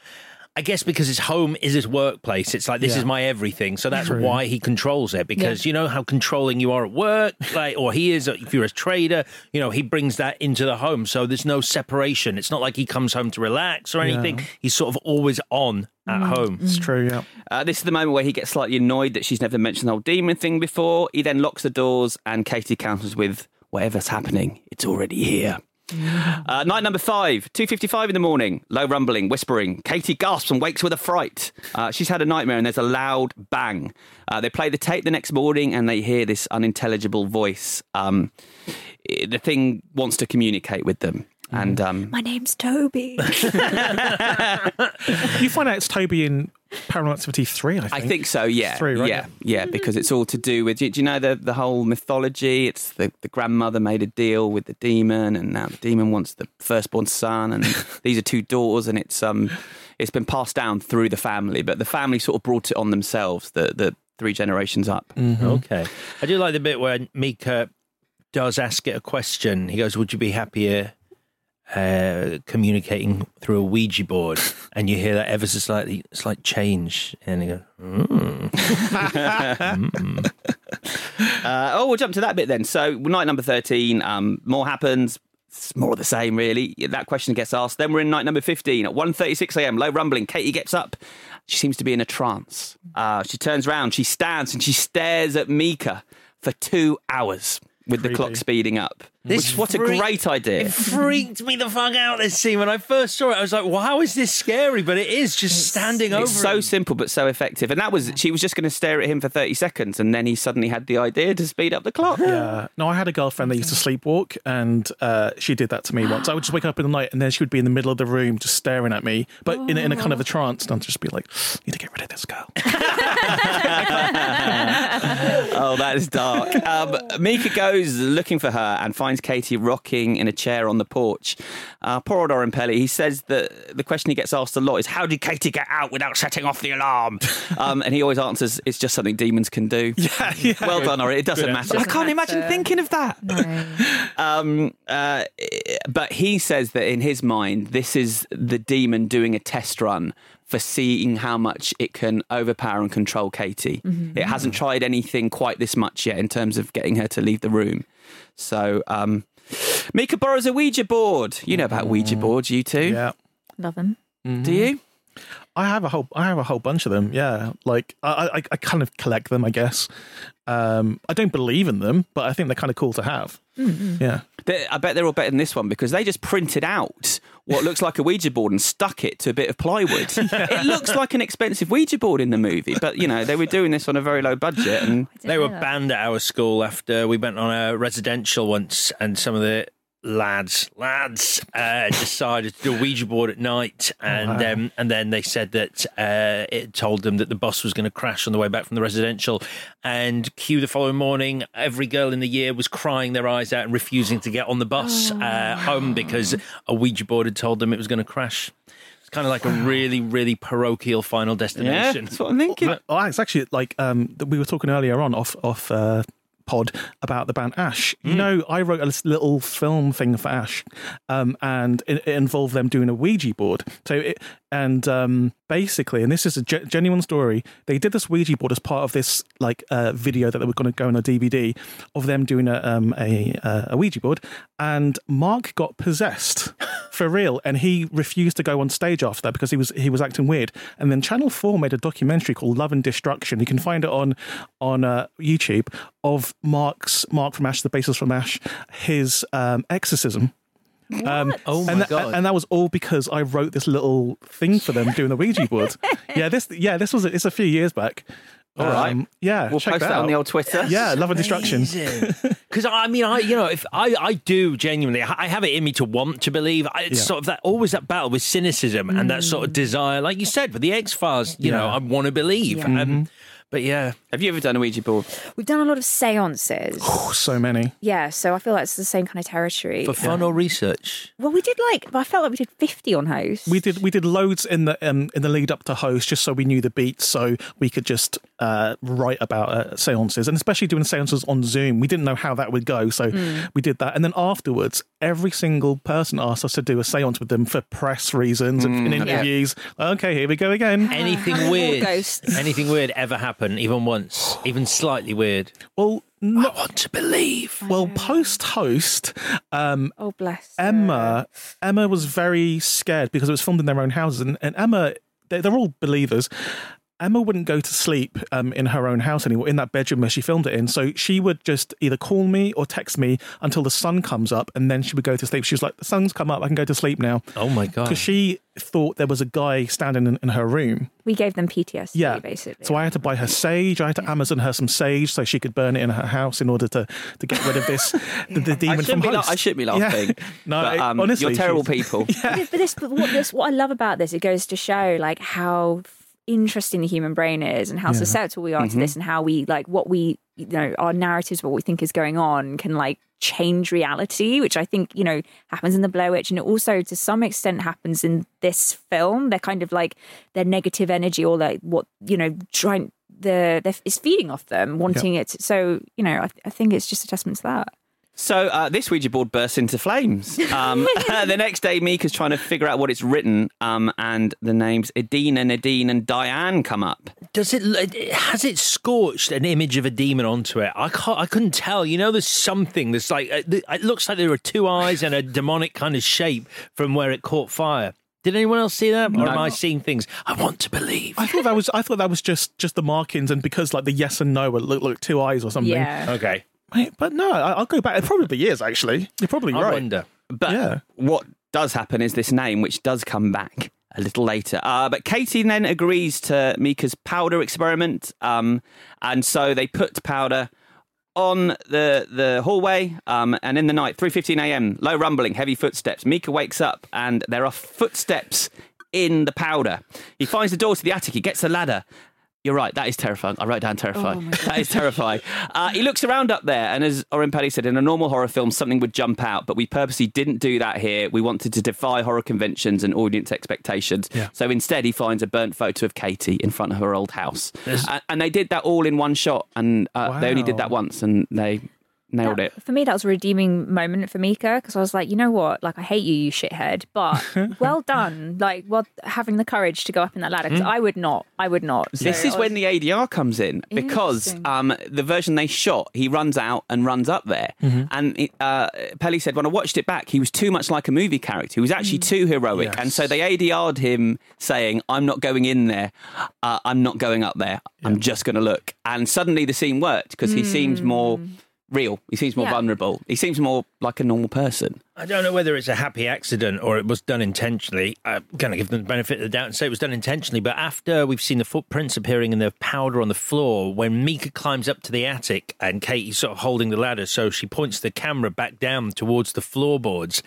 I guess because his home is his workplace, it's like this Yeah. is my everything. So that's True. why he controls it. Because Yeah. you know how controlling you are at work, like or he is if you're a trader. You know he brings that into the home, so there's no separation. It's not like he comes home to relax or anything. Yeah. He's sort of always on at home. It's true. Yeah. Uh, this is the moment where he gets slightly annoyed that she's never mentioned the whole demon thing before. He then locks the doors, and Katie counters with, "Whatever's happening, it's already here." Uh, night number five, two fifty-five in the morning. Low rumbling, whispering. Katie gasps and wakes with a fright. Uh, she's had a nightmare, and there's a loud bang. Uh, they play the tape the next morning, and they hear this unintelligible voice. Um, the thing wants to communicate with them, and um, My name's Toby. you find out it's Toby in Paranormal Activity three. I think. I think so. Yeah, Three, right? yeah, yeah. Because it's all to do with. Do you know the the whole mythology? It's the the grandmother made a deal with the demon, and now the demon wants the firstborn son, and these are two daughters, and it's um, it's been passed down through the family, but the family sort of brought it on themselves. The the three generations up. Okay. I do like the bit where Micah does ask it a question. He goes, Would you be happier uh, communicating through a Ouija board? And you hear that ever so slightly slight change. And he goes, mm. Uh, oh, we'll jump to that bit then. So, night number 13, um, more happens. It's more of the same, really. That question gets asked. Then we're in night number 15 at 1.36 a.m. Low rumbling. Katie gets up. She seems to be in a trance. Uh, she turns around, she stands, and she stares at Micah for two hours with the clock speeding up. This Which, what a great idea. It freaked me the fuck out this scene when I first saw it. I was like, "Wow, is this scary?" But it is just standing over. It's so him. simple but so effective. And that was, she was just going to stare at him for 30 seconds and then he suddenly had the idea to speed up the clock. Yeah. No, I had a girlfriend that used to sleepwalk, and uh, she did that to me once. I would just wake up in the night, and then she would be in the middle of the room, just staring at me, but in, a- in a kind of a trance, and I'd just be like, "Need to get rid of this girl." oh, that is dark. Um, Micah goes looking for her and finds Katie rocking in a chair on the porch. Uh, poor old Oren Peli, he says that the question he gets asked a lot is, How did Katie get out without setting off the alarm? Um, and he always answers, It's just something demons can do. yeah, yeah. Well done, Oren. It doesn't Good matter. I Doesn't can't imagine thinking of that. Um, uh, but he says that in his mind, this is the demon doing a test run for seeing how much it can overpower and control Katie. It hasn't tried anything quite this much yet in terms of getting her to leave the room. So, um, Micah borrows a Ouija board. You know about Ouija boards, you two. Yeah. Love them. Do you? I have a whole I have a whole bunch of them. Yeah, like I I, I kind of collect them. I guess. Um, I don't believe in them, but I think they're kind of cool to have. Yeah. They- I bet they're all better than this one because they just printed out what looks like a Ouija board and stuck it to a bit of plywood. It looks like an expensive Ouija board in the movie, but you know they were doing this on a very low budget, and They were banned at our school after we went on a residential once, and some of the lads, lads, uh, decided to do a Ouija board at night, and um, and then they said that uh, it told them that the bus was going to crash on the way back from the residential, and cue the following morning, every girl in the year was crying their eyes out and refusing to get on the bus uh, home because a Ouija board had told them it was going to crash. It's kind of like a really, really parochial final yeah, destination. that's what I'm thinking. Oh, it's actually like um, we were talking earlier on off off uh, pod about the band Ash. You know, I wrote a little film thing for Ash, um, and it, it involved them doing a Ouija board. So it and um, basically, and this is a ge- genuine story. They did this Ouija board as part of this like uh, video that they were going to go on a DVD of them doing a um, a, uh, a Ouija board, and Mark got possessed for real, and he refused to go on stage after that because he was he was acting weird. And then Channel Four made a documentary called Love and Destruction. You can find it on on uh, YouTube of Mark's Mark from Ash, the bassist from Ash, his um, exorcism. Um, Oh my and God. And that was all because I wrote this little thing for them doing the Ouija board. yeah, this yeah this was it's a few years back. All right. Um, yeah, We'll check post that out. on the old Twitter. Yeah, Love and Destruction. Because I mean, I you know, if I I do genuinely, I have it in me to want to believe. I- It's Yeah. sort of that always that battle with cynicism and that sort of desire, like you said, with the X Files. You know, I want to believe. Yeah. Um, but yeah, Have you ever done a Ouija board? We've done a lot of seances. Oh, so many. yeah, so I feel like it's the same kind of territory. for fun or research. well, we did like, I felt like we did 50 on host. We did we did loads in the um, in the lead up to host just so we knew the beats so we could just uh, write about uh, seances and especially doing seances on Zoom we didn't know how that would go so we did that and then afterwards every single person asked us to do a seance with them for press reasons and in interviews okay here we go again Anything weird? ghosts. Anything weird ever happen? Even once? Even slightly weird? well I not want to believe. well post host um, Oh, bless. her. Emma Emma was very scared because it was filmed in their own houses and, and Emma they're, they're all believers Emma wouldn't go to sleep um, in her own house anymore, in that bedroom where she filmed it in. So she would just either call me or text me until the sun comes up, and then she would go to sleep. She was like, "The sun's come up, I can go to sleep now," Oh my god! because she thought there was a guy standing in, in her room. We gave them PTSD, Yeah, basically. So I had to buy her sage. I had to Amazon her some sage so she could burn it in her house in order to to get rid of this the, the I demon from shouldn't, la- I shouldn't be Yeah. laughing. No, but, it- um, honestly, you're terrible she's- people. but this, but what this, what I love about this, it goes to show like how interesting the human brain is, and how susceptible we are to mm-hmm. this, and how we like what we, you know, our narratives, what we think is going on, can like change reality, which I think you know happens in the Blair Witch, and it also to some extent happens in this film. They're kind of like their negative energy, or like what you know, trying the, the is feeding off them, wanting it. So you know, I, I think it's just a testament to that. So uh, this Ouija board bursts into flames. Um, the next day, Mika's trying to figure out what it's written, um, and the names Edina, Nadine, and Diane come up. Does it has it scorched an image of a demon onto it? I can't. I couldn't tell. You know, there's something that's like uh, it looks like there are two eyes and a demonic kind of shape from where it caught fire. Did anyone else see that, or am I seeing things I want to believe? I thought that was I thought that was just just the markings, and because like the yes and no were look, look two eyes or something. Yeah. Okay. But no, I- I'll go back. It probably is actually. You're probably I right. wonder. But Yeah. what does happen is this name, which does come back a little later. Uh, but Katie then agrees to Micah's powder experiment, um, and so they put powder on the the hallway. Um, and in the night, three fifteen a.m., low rumbling, heavy footsteps. Micah wakes up, and there are footsteps in the powder. He finds the door to the attic. He gets the ladder. You're right. That is terrifying. I wrote down terrifying. that is terrifying. Uh, he looks around up there, and as Oren Peli said, in a normal horror film, something would jump out, but we purposely didn't do that here. We wanted to defy horror conventions and audience expectations. Yeah. So instead, he finds a burnt photo of Katie in front of her old house, A- and they did that all in one shot, and uh, they only did that once, and they nailed That- it. For me, that was a redeeming moment for Micah because I was like, you know what? Like, I hate you, you shithead, but well done. Like, well, having the courage to go up in that ladder because I would not. I would not. This So is I when the ADR comes in because um, the version they shot, he runs out and runs up there. And it, uh, Peli said, when I watched it back, he was too much like a movie character. He was actually too heroic. And so they ADR'd him saying, I'm not going in there. Uh, I'm not going up there. I'm just going to look. And suddenly the scene worked because he seems more real. He seems more Yeah. vulnerable. He seems more like a normal person. I don't know whether it's a happy accident or it was done intentionally. I'm going to give them the benefit of the doubt and say it was done intentionally. But after we've seen the footprints appearing in the powder on the floor, when Micah climbs up to the attic and Katie's sort of holding the ladder, so she points the camera back down towards the floorboards,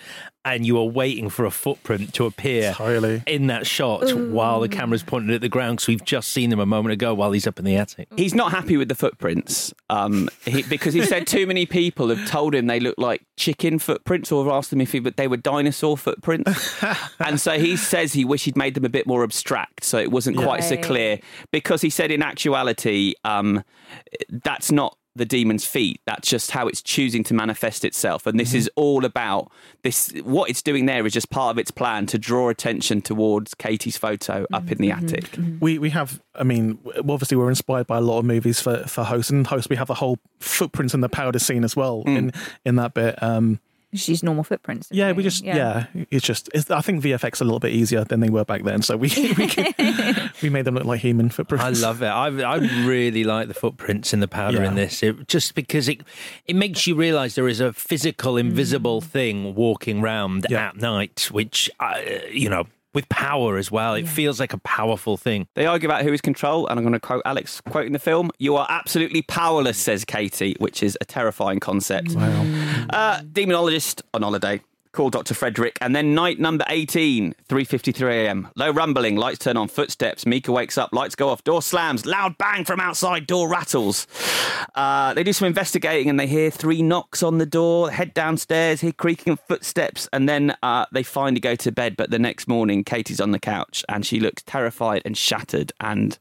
and you are waiting for a footprint to appear Entirely. in that shot while the camera's pointed at the ground because we've just seen him a moment ago while he's up in the attic. He's not happy with the footprints um, he, because he said too many people have told him they look like chicken footprints or have asked him if he, but they were dinosaur footprints. and so he says he wished he'd made them a bit more abstract so it wasn't quite so clear because he said in actuality um, that's not the demon's feet. That's just how it's choosing to manifest itself. And this mm-hmm. is all about this what it's doing there is just part of its plan to draw attention towards katie's photo up in the mm-hmm. Mm-hmm. attic. We we have. I mean, obviously we're inspired by a lot of movies for for host and host. We have the whole footprints in the powder scene as well mm. in in that bit. Um, just use normal footprints. yeah, we just yeah. it's just it's, I think VFX a little bit easier than they were back then, so we we, could- we made them look like human footprints. I love it. I, I really like the footprints in the powder Yeah. in this, it, just because it it makes you realise there is a physical, invisible thing walking round Yeah. at night, which uh, you know, with power as well. It feels like a powerful thing. They argue about who is control, and I'm going to quote Alex quoting the film: "You are absolutely powerless," says Katie, which is a terrifying concept. Uh, demonologist on holiday. Call Dr. Frederick, and then night number 18, 3.53 a.m. Low rumbling, lights turn on, footsteps. Micah wakes up, lights go off, door slams, loud bang from outside, door rattles. Uh, they do some investigating and they hear three knocks on the door, head downstairs, hear creaking footsteps, and then uh, they finally go to bed. But the next morning, Katie's on the couch and she looks terrified and shattered and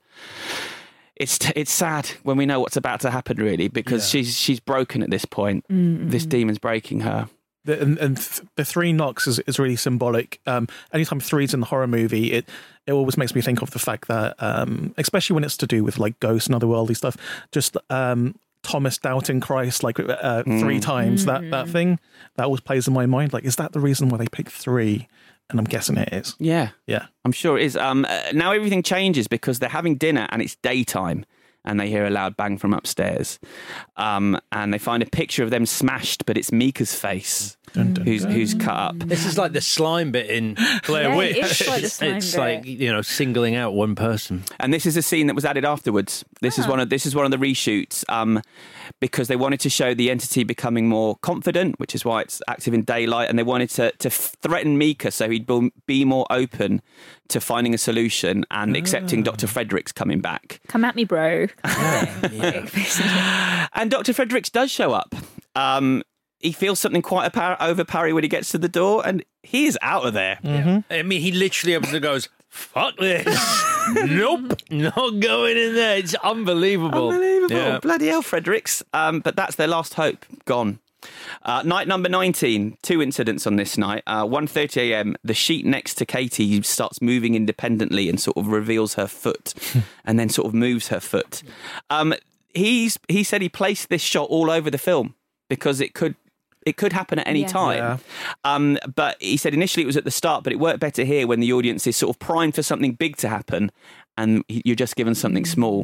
it's t- it's sad when we know what's about to happen, really, because she's she's broken at this point. This demon's breaking her. The, and, and th- the three knocks is, is really symbolic. Um, anytime three's in the horror movie, it it always makes me think of the fact that, um, especially when it's to do with like ghosts and otherworldly stuff, just um, Thomas doubting Christ like uh, three times. That that thing that always plays in my mind. Like, is that the reason why they picked three? And I'm guessing it is. Yeah, Yeah. I'm sure it is. Um, uh, now everything changes because they're having dinner and it's daytime, and they hear a loud bang from upstairs, um, and they find a picture of them smashed, but it's Micah's face, who's who's cut up. This is like the slime bit in Blair Yeah, Witch. it is like the slime it's bit. like you know singling out one person. And this is a scene that was added afterwards. This is one of this is one of the reshoots um, because they wanted to show the entity becoming more confident, which is why it's active in daylight, and they wanted to to threaten Micah so he'd be- be more open to finding a solution and accepting Dr. Fredrichs coming back. Come at me, bro. And Dr. Fredrichs does show up. Um, he feels something quite apar- overpowering when he gets to the door, and he is out of there. I mean, he literally opens and goes, "Fuck this! nope, not going in there." It's unbelievable. Unbelievable. Yeah. Bloody hell, Fredrichs. Um, but that's their last hope. Gone. Uh, night number 19, two incidents on this night. Uh, 1.30am, the sheet next to Katie starts moving independently and sort of reveals her foot and then sort of moves her foot. Um, he's He said he placed this shot all over the film because it could it could happen at any Yeah. time. Yeah. Um, but he said initially it was at the start, but it worked better here when the audience is sort of primed for something big to happen, and you're just given something small.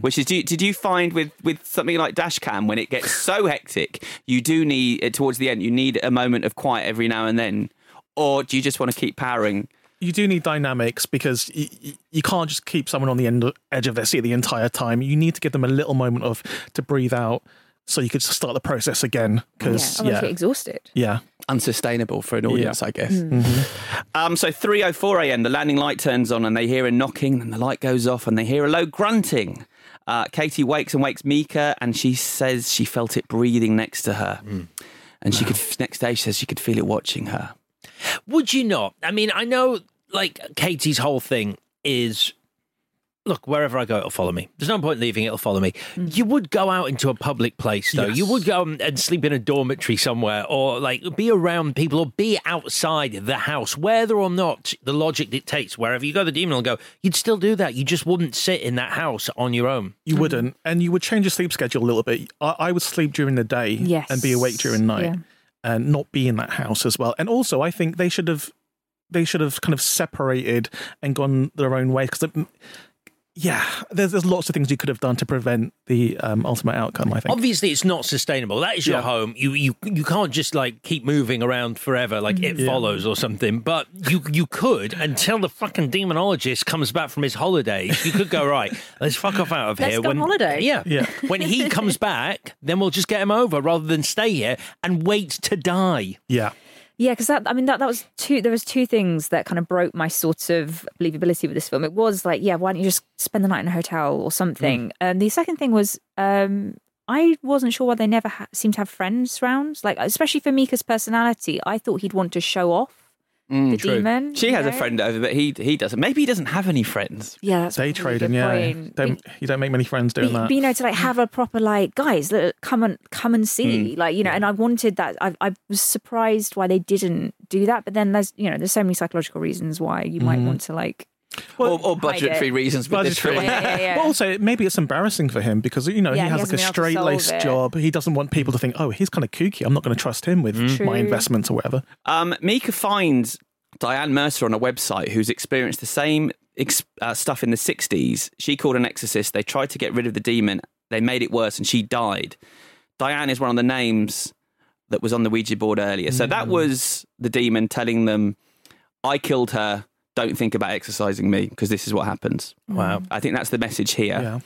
Which is, do did you find with with something like Dashcam when it gets so hectic, you do need uh, towards the end, you need a moment of quiet every now and then, or do you just want to keep powering? you do need dynamics because you, you can't just keep someone on the end, edge of their seat the entire time. You need to give them a little moment of to breathe out, so you could start the process again. Because otherwise you yeah, get exhausted. yeah, Unsustainable for an audience, I guess. Mm. Um, so 3:04 a.m. The landing light turns on, and they hear a knocking, and the light goes off, and they hear a low grunting. Uh, Katie wakes and wakes Micah, and she says she felt it breathing next to her, and she could. Next day, she says she could feel it watching her. Would you not? I mean, I know like Katie's whole thing is look, wherever I go, it'll follow me. There's no point leaving, it'll follow me. Mm. You would go out into a public place, though. You would go um, and sleep in a dormitory somewhere or like be around people or be outside the house, whether or not the logic dictates wherever you go, the demon will go. You'd still do that. You just wouldn't sit in that house on your own. you mm. wouldn't, and you would change your sleep schedule a little bit. I, I would sleep during the day Yes. and be awake during night, Yeah. and not be in that house as well. And also, I think they should have they should have kind of separated and gone their own way because. Yeah, there's there's lots of things you could have done to prevent the um, ultimate outcome. I think. Obviously, it's not sustainable. That is your Yeah. home. You you you can't just like keep moving around forever, like it Yeah. follows or something. But you you could until the fucking demonologist comes back from his holidays. You could go right. Let's fuck off out of Let's here. go on holiday. Yeah, Yeah. when he comes back, then we'll just get him over rather than stay here and wait to die. Yeah. Yeah, because that I mean that that was two. There was two things that kind of broke my sort of believability with this film. It was like, yeah, why don't you just spend the night in a hotel or something? And the second thing was, um, I wasn't sure why they never ha- seemed to have friends round. Like, especially for Micah's personality, I thought he'd want to show off the demon. She you has a friend over, but he he doesn't. Maybe he doesn't have any friends. Yeah, that's Day trading, good yeah. Don't, you don't make many friends doing but, that. you know, to like have a proper like guys, look, come and come and Mm. see, like you know, and I wanted that. I, I was surprised why they didn't do that, but then there's you know, there's so many psychological reasons why you might want to like. Or, or hide budgetary it. reasons with this Budgetary. Yeah, yeah, yeah. But also, maybe it's embarrassing for him because you know Yeah, he he has hasn't like a been able to straight laced job. He doesn't want people to think, "Oh, he's kind of kooky. I'm not going to trust him with my investments or whatever." Um, Micah finds Diane Mercer on a website who's experienced the same ex- uh, stuff in the 60s. She called an exorcist. They tried to get rid of the demon. They made it worse and she died. Diane is one of the names that was on the Ouija board earlier. So that was the demon telling them, I killed her. Don't think about exercising me because this is what happens. Wow. I think that's the message here. Yeah.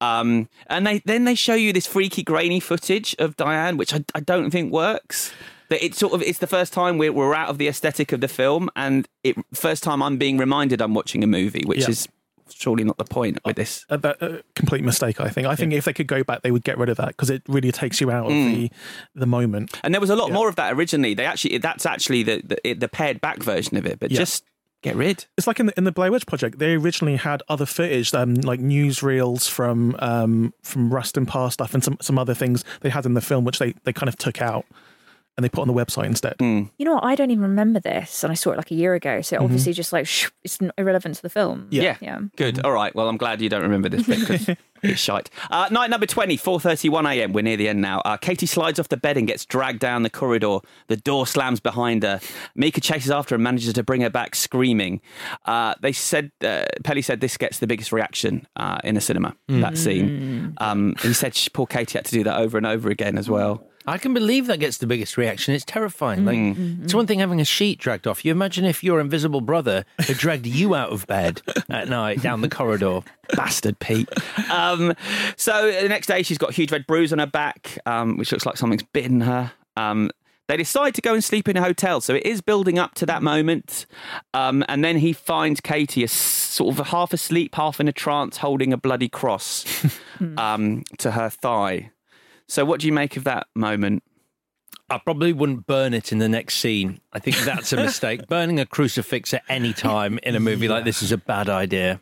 Um, and they then they show you this freaky, grainy footage of Diane, which I, I don't think works. That it's sort of it's the first time we're we're out of the aesthetic of the film, and it first time I'm being reminded I'm watching a movie, which Yeah. is surely not the point with this. A, a, a complete mistake. I think. I think if they could go back, they would get rid of that because it really takes you out of Mm. the the moment. And there was a lot Yeah. more of that originally. They actually that's actually the the, the pared back version of it, but Yeah. just get rid. It's like in the in the Blair Witch Project. They originally had other footage, um, like newsreels from um, from Rustin Parr stuff and some some other things they had in the film, which they they kind of took out and they put on the website instead. Mm. You know what? I don't even remember this, and I saw it like a year ago. So obviously, just like shh, it's irrelevant to the film. Mm-hmm. Yeah. yeah. Good. All right. Well, I'm glad you don't remember this bit because it's shite. Uh, night number 20, 4.31 a.m. We're near the end now. Uh, Katie slides off the bed and gets dragged down the corridor. The door slams behind her. Micah chases after and manages to bring her back screaming. Uh, they said, uh, Peli said this gets the biggest reaction uh, in a cinema, that scene. Um, he said she, poor Katie had to do that over and over again as well. I can believe that gets the biggest reaction. It's terrifying. Like Mm. it's one thing having a sheet dragged off. You imagine if your invisible brother had dragged you out of bed at night down the corridor. Bastard Pete. Um, so the next day, she's got a huge red bruise on her back, um, which looks like something's bitten her. Um, they decide to go and sleep in a hotel, so it is building up to that moment. Um, and then he finds Katie as sort of half asleep, half in a trance, holding a bloody cross um, to her thigh. So, what do you make of that moment? I probably wouldn't burn it in the next scene. I think that's a mistake. Burning a crucifix at any time in a movie like this is a bad idea.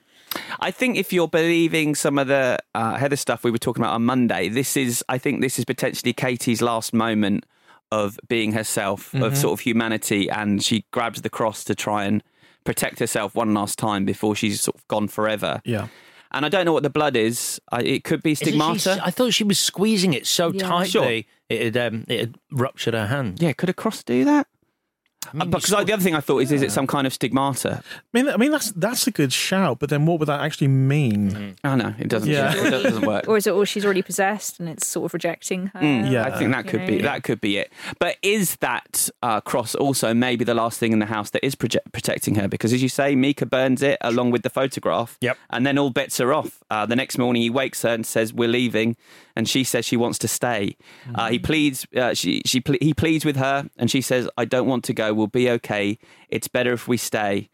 I think if you're believing some of the uh, Heather stuff we were talking about on Monday, this is, I think this is potentially Katie's last moment of being herself, Mhm. of sort of humanity, and she grabs the cross to try and protect herself one last time before she's sort of gone forever. Yeah. And I don't know what the blood is. I, it could be Isn't she- stigmata. I thought she was squeezing it so Yeah. tightly Sure. it had um, it had ruptured her hand. Yeah, could a cross do that? I mean, because like, the other thing I thought is, is it some kind of stigmata? I mean, I mean that's that's a good shout, but then what would that actually mean? Oh no, it doesn't. Yeah. It doesn't work. Or is it all she's already possessed and it's sort of rejecting her? Mm, I think that could know? be that could be it. But is that uh, cross also maybe the last thing in the house that is proje- protecting her? Because as you say, Micah burns it along with the photograph. Yep. And then all bets are off. Uh, the next morning, he wakes her and says, "We're leaving," and she says she wants to stay. Uh, he pleads. Uh, she she ple- he pleads with her, and she says, "I don't want to go. We'll be okay. It's better if we stay."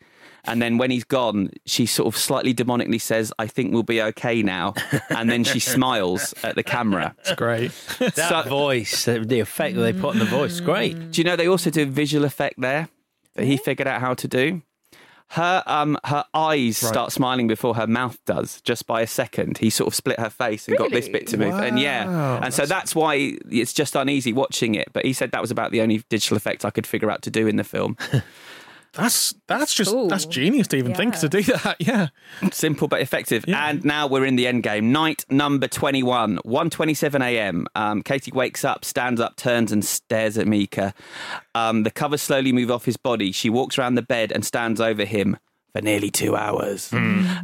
And then when he's gone, she sort of slightly demonically says, I think we'll be okay now. And then she smiles at the camera. It's great. that voice, the the effect that they put on the voice, great. Do you know they also do visual effect there that he figured out how to do? Her um her eyes Right. start smiling before her mouth does, just by a second. He sort of split her face and got this bit to move. And yeah. Wow, And so that's why it's just uneasy watching it. But he said that was about the only digital effect I could figure out to do in the film. That's that's just Cool. that's genius to even think to do that. Yeah. Simple but effective. And now we're in the end game. Night number 21, 1.27 a.m. Um, Katie wakes up, stands up, turns and stares at Micah. Um, the covers slowly move off his body. She walks around the bed and stands over him for nearly two hours.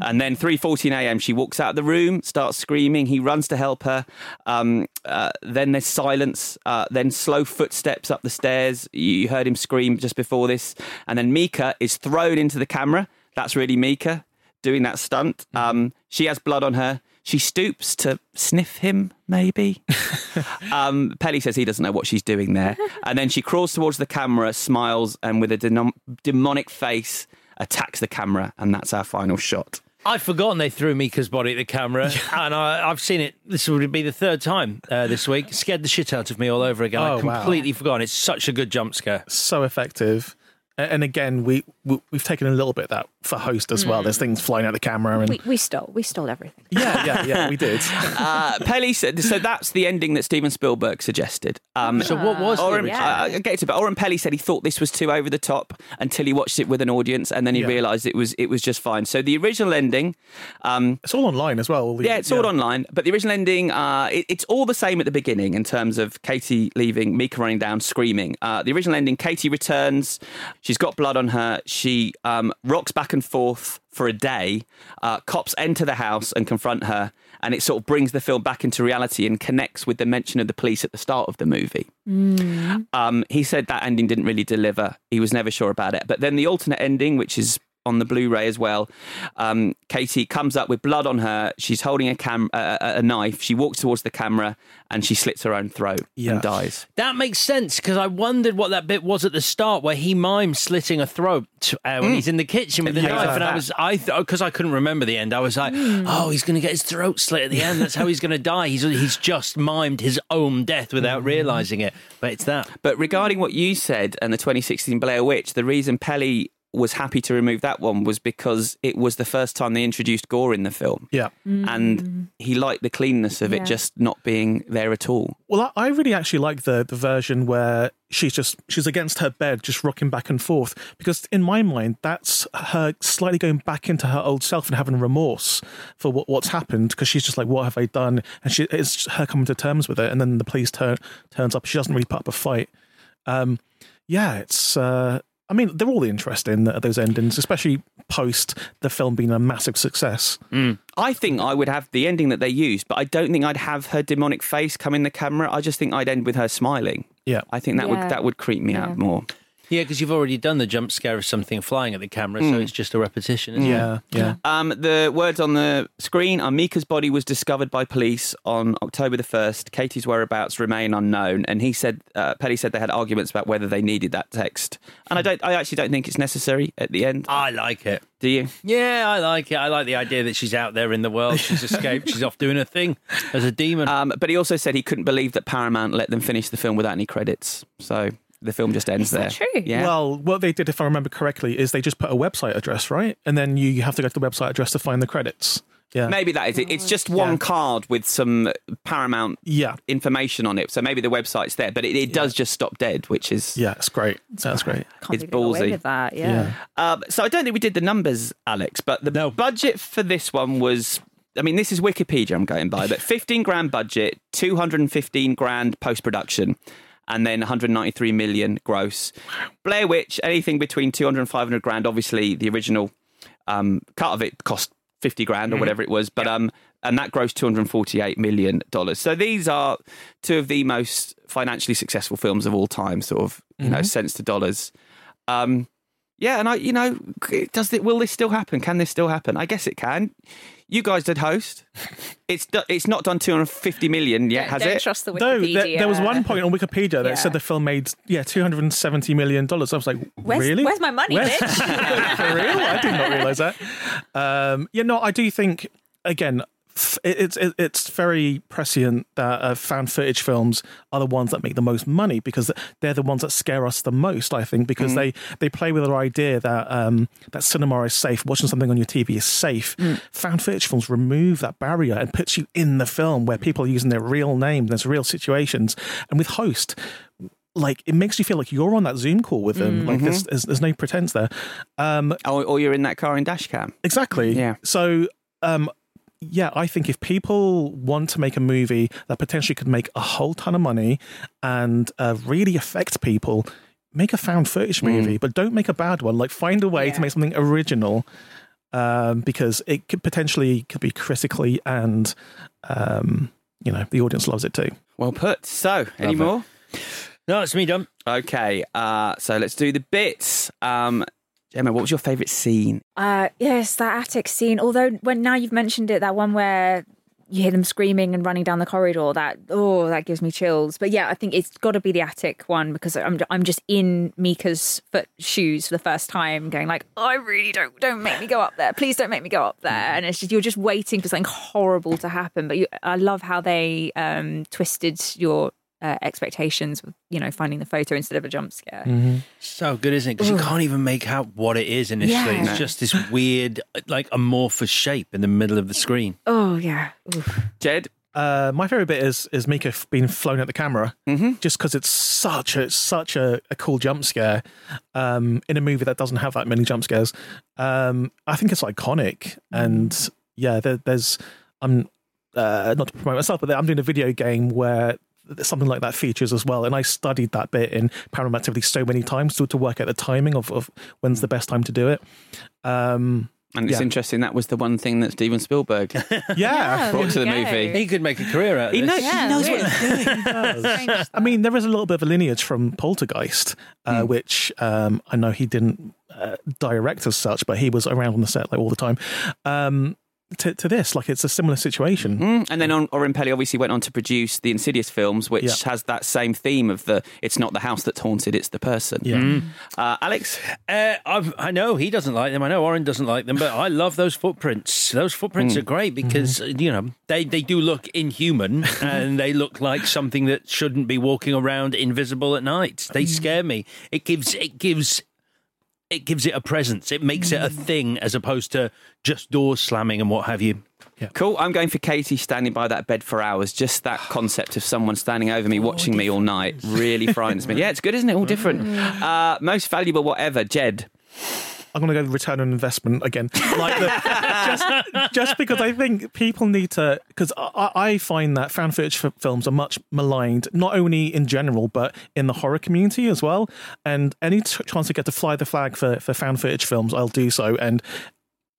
And then 3.14 a.m., she walks out of the room, starts screaming. He runs to help her. Um, uh, then there's silence. Uh, then slow footsteps up the stairs. You heard him scream just before this. And then Micah is thrown into the camera. That's really Micah doing that stunt. Um, she has blood on her. She stoops to sniff him, maybe. um, Peli says he doesn't know what she's doing there. And then she crawls towards the camera, smiles, and with a denom- demonic face, attacks the camera. And that's our final shot. I'd forgotten they threw Micah's body at the camera, and I, I've seen it. This would be the third time uh, this week. Scared the shit out of me all over again. Oh, I wow. completely forgotten. It's such a good jump scare. So effective. A- And again, we, we we've taken a little bit of that for host as well. There's things flying out the camera and We, we stole. We stole everything. yeah, yeah, yeah, we did. Uh, Peli said, so that's the ending that Steven Spielberg suggested. Um, So what was the Oren, original? uh, I'll get to it, but Oren Peli said he thought this was too over the top until he watched it with an audience, and then he Yeah. realised it was it was just fine. So the original ending, um, It's all online as well. the- yeah, it's all online, but the original ending, uh, it, it's all the same at the beginning in terms of Katie leaving, Micah running down, screaming. Uh, the original ending, Katie returns, she's got blood on her, she um, rocks back and forth for a day. Uh, cops enter the house and confront her, and it sort of brings the film back into reality and connects with the mention of the police at the start of the movie. Um, he said that ending didn't really deliver. He was never sure about it. But then the alternate ending, which is on the Blu-ray as well, um, Katie comes up with blood on her. She's holding a cam a, a a knife. She walks towards the camera and she slits her own throat Yeah. and dies. That makes sense because I wondered what that bit was at the start where he mimes slitting a throat uh, when he's in the kitchen with the Yeah, knife, and I was I because I couldn't remember the end. I was like, oh, he's going to get his throat slit at the end. That's how he's going to die. He's he's just mimed his own death without realizing it. But it's that. But regarding what you said and the 2016 Blair Witch, the reason Peli was happy to remove that one was because it was the first time they introduced gore in the film. Yeah. And he liked the cleanness of Yeah. it just not being there at all. Well, I I really actually like the the version where she's just she's against her bed, just rocking back and forth. Because in my mind, that's her slightly going back into her old self and having remorse for what, what's happened. Because she's just like, "What have I done?" And she it's her coming to terms with it. And then the police turn turns up. She doesn't really put up a fight. Um, yeah, it's. Uh, I mean, they're all interesting those endings, especially post the film being a massive success. Mm. I think I would have the ending that they used, but I don't think I'd have her demonic face come in the camera. I just think I'd end with her smiling. Yeah. I think that Yeah. would that would creep me Yeah. out more. Yeah, because you've already done the jump scare of something flying at the camera, so it's just a repetition. Isn't It? Yeah, yeah. Um, the words on the screen are Micah's body was discovered by police on October the 1st. Katie's whereabouts remain unknown. And he said, uh, Peli said they had arguments about whether they needed that text. And I don't, I actually don't think it's necessary at the end. I like it. Do you? Yeah, I like it. I like the idea that she's out there in the world. She's escaped. she's off doing her thing as a demon. Um, but he also said he couldn't believe that Paramount let them finish the film without any credits. So the film just ends Is that there. true? Yeah. Well, what they did, if I remember correctly, is they just put a website address, right? And then you, you have to go to the website address to find the credits. Yeah. Maybe that is it. It's just one Yeah. card with some Paramount Yeah. information on it. So maybe the website's there, but it, it does just stop dead, which is Yeah, it's great. That's great. Can't It's believe they got away ballsy. with that. Yeah. Um, so I don't think we did the numbers, Alex, but the No. budget for this one was. I mean, this is Wikipedia I'm going by, but 15 grand budget, 215 grand post production, and then 193 million gross. Blair Witch, anything between 200 and 500 grand. Obviously, the original um, cut of it cost 50 grand or whatever it was, but um, and that grossed 248 million dollars. So these are two of the most financially successful films of all time, sort of, you know, cents to dollars. Um, yeah, and I, you know, does it? Will this still happen? Can this still happen? I guess it can. You guys did host. It's do- it's not done 250 million yet, has Don't it? trust the No, there, there was one point on Wikipedia that Yeah. said the film made yeah two hundred and seventy million dollars. I was like, Where's, really? Where's my money, Where's- bitch? For real? I did not realize that. Um, yeah, no, I do think again. It's it's very prescient that uh, found footage films are the ones that make the most money because they're the ones that scare us the most. I think because they they play with our idea that um, that cinema is safe, watching something on your TV is safe. Found footage films remove that barrier and puts you in the film where people are using their real name. There's real situations, and with Host, like it makes you feel like you're on that Zoom call with them. Like there's, there's there's no pretense there. Um, Or, or you're in that car in dash cam. exactly. Yeah. So, um, yeah, I think if people want to make a movie that potentially could make a whole ton of money and uh, really affect people, make a found footage movie, but don't make a bad one. Like find a way to make something original. Um, because it could potentially could be critically and um, you know the audience loves it too. Well put. So, any Love it. more? No, it's me done. Okay, uh, so let's do the bits. Um, Gemma, what was your favourite scene? Uh, yes, that attic scene. Although, when now you've mentioned it, that one where you hear them screaming and running down the corridor, that oh, that gives me chills. But yeah, I think it's got to be the attic one because I'm I'm just in Micah's foot shoes for the first time, going like, I really don't don't make me go up there. Please don't make me go up there. And it's just you're just waiting for something horrible to happen. But you, I love how they um, twisted your. Uh, expectations with you know finding the photo instead of a jump scare So good, isn't it? Because you can't even make out what it is initially. Yeah. It's just this weird, like amorphous shape in the middle of the screen. oh yeah Oof. Jed? Uh, my favorite bit is is Micah f- being flown at the camera, mm-hmm. just because it's such a such a, a cool jump scare um, in a movie that doesn't have that many jump scares. Um, I think it's iconic, and yeah, there, there's I'm uh, not to promote myself, but I'm doing a video game where something like that features as well, and I studied that bit in Paranormal Activity so many times to to work out the timing of, of when's the best time to do it. Um, And it's Yeah. interesting, that was the one thing that Steven Spielberg yeah, brought to the there go. movie. He could make a career out of He, this. know, Yeah, he knows weird. what he's doing. Strange I mean, there is a little bit of a lineage from Poltergeist, uh, which um, I know he didn't uh, direct as such, but he was around on the set like all the time. Um, to, to this, like it's a similar situation. Mm, And then on, Oren Peli obviously went on to produce the Insidious films, which Yeah. has that same theme of the it's not the house that's haunted, it's the person. Yeah. Uh, Alex? Uh, I've, I know he doesn't like them. I know Oren doesn't like them, but I love those footprints. Those footprints are great because uh, you know they, they do look inhuman and they look like something that shouldn't be walking around invisible at night. They scare me. It gives it gives it gives it a presence. It makes it a thing as opposed to just doors slamming and what have you. Cool. I'm going for Katie standing by that bed for hours. Just that concept of someone standing over me, watching me all night, really frightens me. Yeah, it's good, isn't it? All different. Uh, most valuable, whatever. Jed. I'm going to go return on investment again. Like the, just, just because I think people need to, because I, I find that found footage f- films are much maligned, not only in general, but in the horror community as well. And any t- chance I get to fly the flag for, for found footage films, I'll do so. And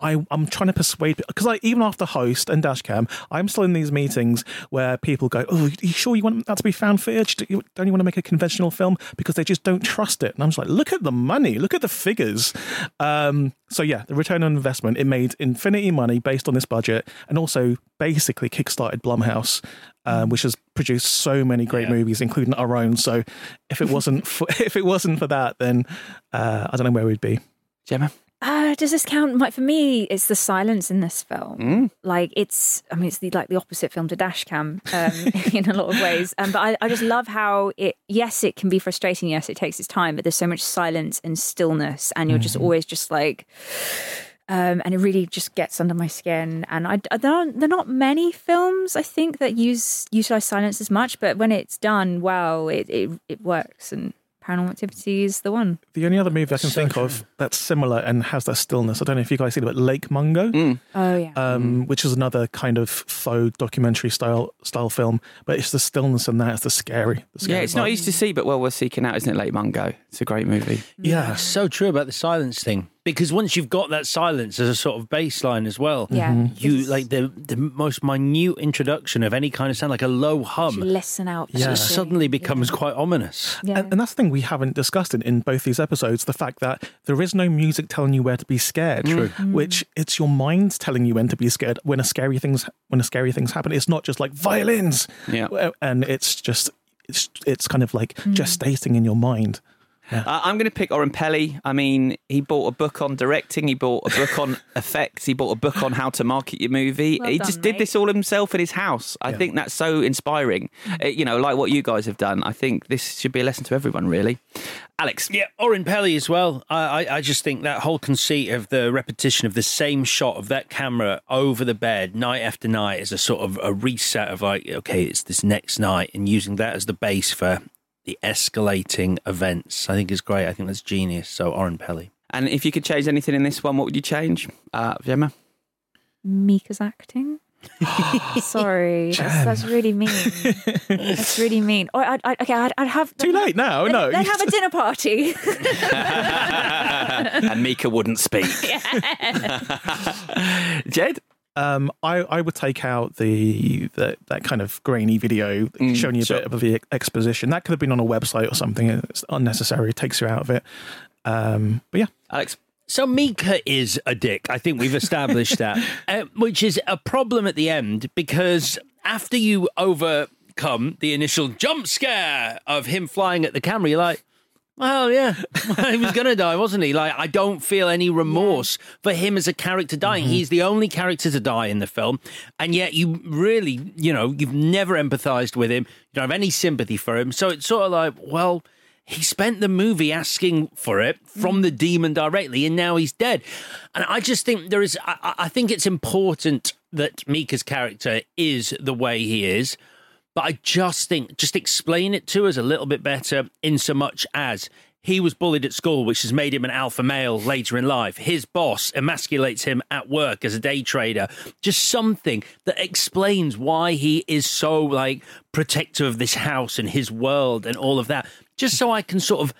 I, I'm trying to persuade because I even after host and dashcam, I'm still in these meetings where people go, "Oh, are you sure you want that to be found footage? Do you, don't you want to make a conventional film?" Because they just don't trust it. And I'm just like, "Look at the money, look at the figures." Um, so yeah, the return on investment it made infinity money based on this budget, and also basically kickstarted Blumhouse, um, which has produced so many great movies, including our own. So if it wasn't for, if it wasn't for that, then uh, I don't know where we'd be. Gemma. Uh, does this count? Like for me, it's the silence in this film. Mm. Like it's, I mean, it's the like the opposite film to Dashcam um, in a lot of ways. Um, but I, I just love how it. Yes, it can be frustrating. Yes, it takes its time, but there's so much silence and stillness, and you're just Mm-hmm. always just like. Um, and it really just gets under my skin. And I, I don't, there are not many films I think that use utilize silence as much, but when it's done well, it it, it works. And Paranormal Activity is the one. The only other movie I can think of that's similar and has that stillness, I don't know if you guys seen it, but Lake Mungo, Mm. Oh yeah. um, which is another kind of faux documentary style style film, but it's the stillness and that, it's the scary. The scary Yeah, it's not easy to see, but well worth seeking out, isn't it, Lake Mungo? It's a great movie. Yeah. It's so true about the silence thing because once you've got that silence as a sort of baseline as well, Yeah. Mhm. you like the the most minute introduction of any kind of sound, like a low hum, listen out. Yeah. for s- it. suddenly becomes quite ominous. Yeah. And, and that's the thing we haven't discussed in, in both these episodes the fact that there is no music telling you where to be scared. True. Mm. Which it's your mind telling you when to be scared when a scary things when a scary things happen. It's not just like violins. Yeah. And it's just it's it's kind of like mm. gestating in your mind. Uh, I'm going to pick Oren Peli. I mean, he bought a book on directing, he bought a book on effects, he bought a book on how to market your movie. Well he done, just did this all himself in his house. I think that's so inspiring. Uh, you know, like what you guys have done. I think this should be a lesson to everyone, really. Alex. Yeah, Oren Peli as well. I, I, I just think that whole conceit of the repetition of the same shot of that camera over the bed night after night is a sort of a reset of like, okay, it's this next night, and using that as the base for the escalating events. I think is great. I think that's genius. So Oren Peli. And if you could change anything in this one, what would you change? Uh, Gemma? Micah's acting. Sorry, that's, that's really mean. That's really mean. Or I'd, I'd, okay, I'd, I'd have Too late now. Let, no. let's have a dinner party. and Micah wouldn't speak. Jed? Um, I, I would take out the, the that kind of grainy video Mm, showing you a sure. bit of the exposition. That could have been on a website or something. It's unnecessary. It takes you out of it. Um, but yeah, Alex? So Micah is a dick. I think we've established that, uh, which is a problem at the end because after you overcome the initial jump scare of him flying at the camera, you're like, well, yeah, he was going to die, wasn't he? Like, I don't feel any remorse for him as a character dying. Mm-hmm. He's the only character to die in the film. And yet, you really, you know, you've never empathized with him. You don't have any sympathy for him. So it's sort of like, well, he spent the movie asking for it from mm-hmm. the demon directly, and now he's dead. And I just think there is, I, I I think it's important that Micah's character is the way he is. But I just think, just explain it to us a little bit better, in so much as he was bullied at school, which has made him an alpha male later in life. His boss emasculates him at work as a day trader. Just something that explains why he is so like protective of this house and his world and all of that. Just so I can sort of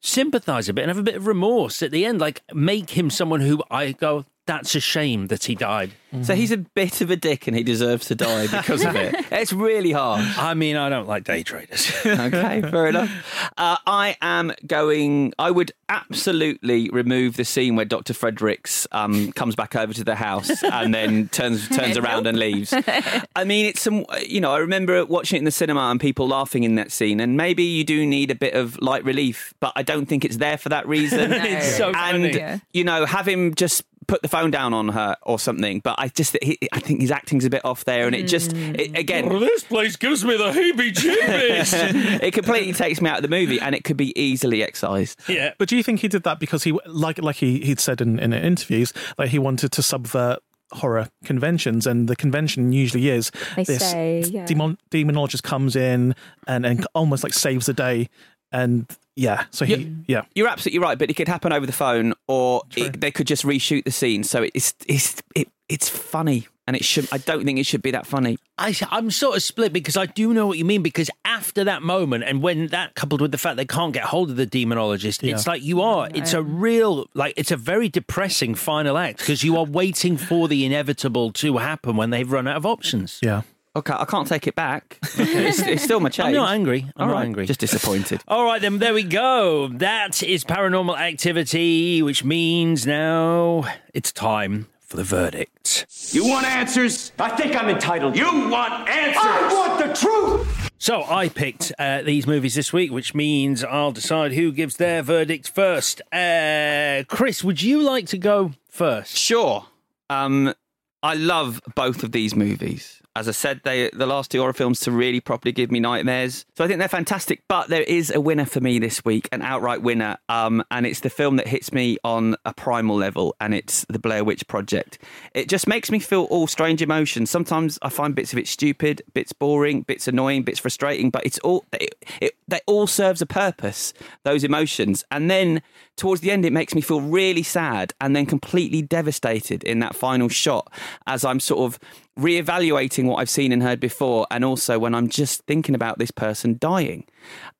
sympathize a bit and have a bit of remorse at the end, like make him someone who I go, that's a shame that he died. So he's a bit of a dick and he deserves to die because of it. It's really hard. I mean, I don't like day traders. okay, fair enough. Uh, I am going. I would absolutely remove the scene where Doctor Fredrichs um, comes back over to the house and then turns turns around and leaves. I mean, it's some. You know, I remember watching it in the cinema and people laughing in that scene. And maybe you do need a bit of light relief, but I don't think it's there for that reason. It's so and funny. Yeah. you know, have him just put the phone down on her or something. But I just, he, I think his acting's a bit off there, and it just, mm. it, again, this place gives me the heebie-jeebies. it completely takes me out of the movie, and it could be easily excised. yeah. But do you think he did that because he, like, like he he'd said in, in interviews, like he wanted to subvert horror conventions, and the convention usually is They this say, yeah. demon, demonologist comes in and and almost like saves the day, and yeah, so he yeah. You're absolutely right, but it could happen over the phone, or it, they could just reshoot the scene. So it's it's it, it's funny, and it should. I don't think it should be that funny. I, I'm sort of split because I do know what you mean. Because after that moment, and when that coupled with the fact they can't get hold of the demonologist, it's like you are. It's a real, like, it's a very depressing final act because you are waiting for the inevitable to happen when they've run out of options. Yeah. Okay, I can't take it back. it's, it's still my change. I'm not angry. I'm All not right, angry. Just disappointed. All right, then, there we go. That is paranormal activity, which means now it's time for for the verdict. You want answers? I think I'm entitled. You want answers? I want the truth! So I picked uh, these movies this week, which means I'll decide who gives their verdict first. Uh, Chris, would you like to go first? Sure. Um, I love both of these movies. As I said, they the last two horror films to really properly give me nightmares. So I think they're fantastic. But there is a winner for me this week, an outright winner, um, and it's the film that hits me on a primal level, and it's the Blair Witch Project. It just makes me feel all strange emotions. Sometimes I find bits of it stupid, bits boring, bits annoying, bits frustrating, but it's all it, it, all serves a purpose. Those emotions, and then towards the end, it makes me feel really sad, and then completely devastated in that final shot as I'm sort of reevaluating what I've seen and heard before, and also when I'm just thinking about this person dying.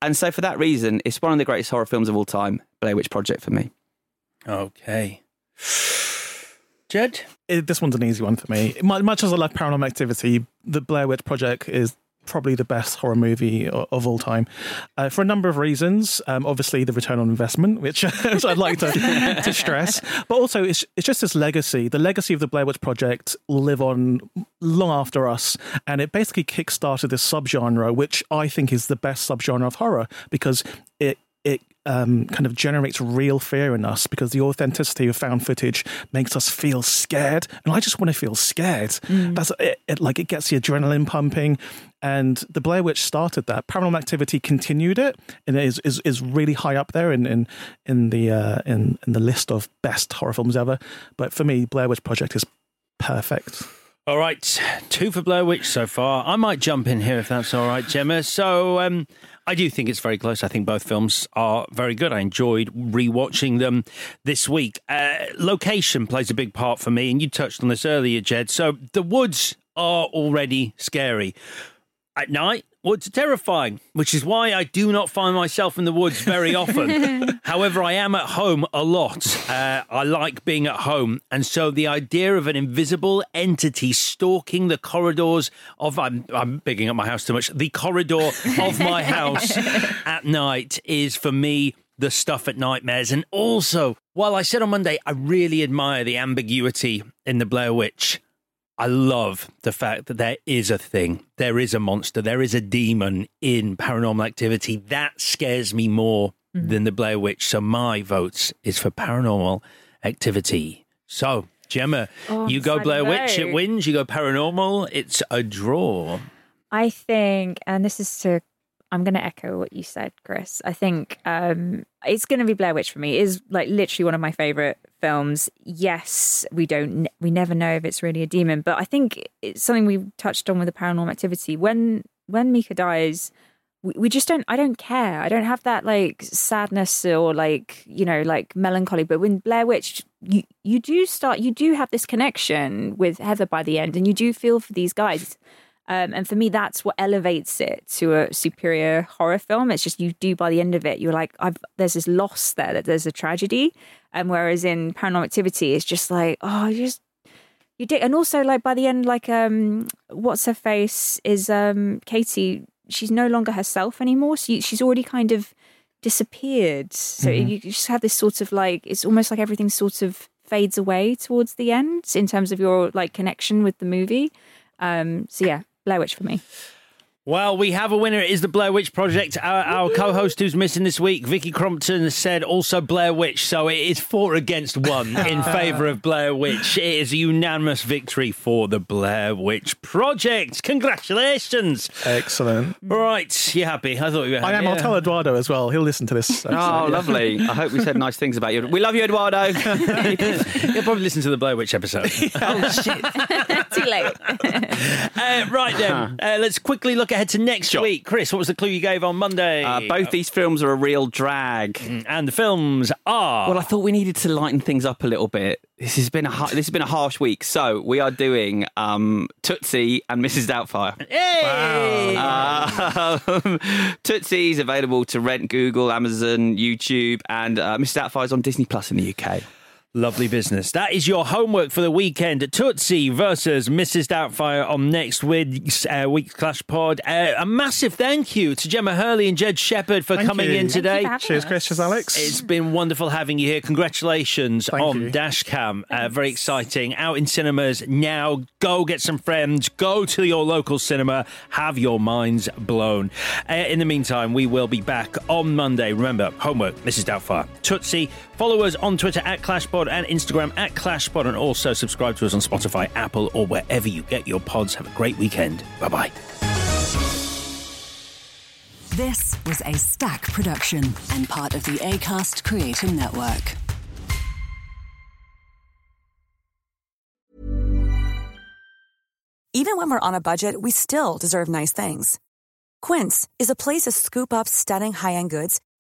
And so, for that reason, it's one of the greatest horror films of all time, Blair Witch Project for me. Okay. Jed? It, this one's an easy one for me. Much as I love Paranormal Activity, the Blair Witch Project is probably the best horror movie of all time uh, for a number of reasons. Um, obviously, the return on investment, which, I'd like to, to stress, but also it's it's just this legacy. The legacy of the Blair Witch Project will live on long after us, and it basically kickstarted this subgenre, which I think is the best subgenre of horror because it um, kind of generates real fear in us because the authenticity of found footage makes us feel scared, and I just want to feel scared. That's it, it. Like it gets the adrenaline pumping, and the Blair Witch started that. Paranormal Activity continued it, and it is is, is really high up there in in in the uh, in in the list of best horror films ever. But for me, Blair Witch Project is perfect. All right, two for Blair Witch so far. I might jump in here if that's all right, Gemma. So um, I do think it's very close. I think both films are very good. I enjoyed rewatching them this week. Uh, location plays a big part for me, and you touched on this earlier, Jed. So the woods are already scary. At night, woods are terrifying, which is why I do not find myself in the woods very often. However, I am at home a lot. Uh, I like being at home. And so the idea of an invisible entity stalking the corridors of, I'm, I'm bigging up my house too much, the corridor of my house at night is for me the stuff at nightmares. And also, while I said on Monday, I really admire the ambiguity in the Blair Witch. I love the fact that there is a thing, there is a monster, there is a demon in paranormal activity. That scares me more than the Blair Witch. So my votes is for paranormal activity. So, Gemma, Oh, you go Blair Witch, it wins. You go paranormal, it's a draw. I think, and this is to, I'm going to echo what you said, Chris. I think um, it's going to be Blair Witch for me. It is like literally one of my favorite films. Yes, we don't, we never know if it's really a demon, but I think it's something we touched on with the paranormal activity. When when Micah dies, we, we just don't. I don't care. I don't have that like sadness or like you know like melancholy. But when Blair Witch, you you do start. You do have this connection with Heather by the end, and you do feel for these guys. Um, and for me, that's what elevates it to a superior horror film. It's just you do by the end of it, you're like, I've there's this loss there, that there's a tragedy. And whereas in Paranormal Activity, it's just like, oh, you just you did. And also, like by the end, like um, what's her face is um Katie. She's no longer herself anymore. So you, she's already kind of disappeared. So Mhm. you, you just have this sort of like it's almost like everything sort of fades away towards the end in terms of your like connection with the movie. Um, so yeah, Blair Witch for me. Well, we have a winner. It is the Blair Witch Project. Our, our co-host who's missing this week, Vicky Crompton, said also Blair Witch. So it is four against one in favour of Blair Witch. It is a unanimous victory for the Blair Witch Project. Congratulations! Excellent. Right, you happy? I thought you were. Happy. I am. happy. I'll tell Eduardo as well. He'll listen to this. Oh, lovely. I hope we said nice things about you. We love you, Eduardo. He'll probably listen to the Blair Witch episode. oh shit! Too late. Uh, right then, uh, let's quickly look ahead to next week. Chris, what was the clue you gave on Monday? Uh, both these films are a real drag, and the films are. Well, I thought we needed to lighten things up a little bit. This has been a this has been a harsh week, so we are doing um, Tootsie and Mrs. Doubtfire. Hey! Um, Tootsie is available to rent Google, Amazon, YouTube, and uh, Mrs. Doubtfire is on Disney Plus in the UK. Lovely business. That is your homework for the weekend. Tootsie versus Mrs. Doubtfire on next week's, uh, week's Clash Pod. Uh, a massive thank you to Gemma Hurley and Jed Shepherd for Thank coming you. in Thank you today. for Cheers. Chris. Cheers, Alex. It's been wonderful having you here. Congratulations Thank on you. Dashcam. Uh, very exciting. Out in cinemas now. Go get some friends. Go to your local cinema. Have your minds blown. Uh, in the meantime, we will be back on Monday. Remember, homework, Mrs. Doubtfire. Tootsie. Follow us on Twitter at ClashPod and Instagram at ClashPod, and also subscribe to us on Spotify, Apple, or wherever you get your pods. Have a great weekend. Bye bye. This was a Stack production and part of the ACAST Creator Network. Even when we're on a budget, we still deserve nice things. Quince is a place to scoop up stunning high-end goods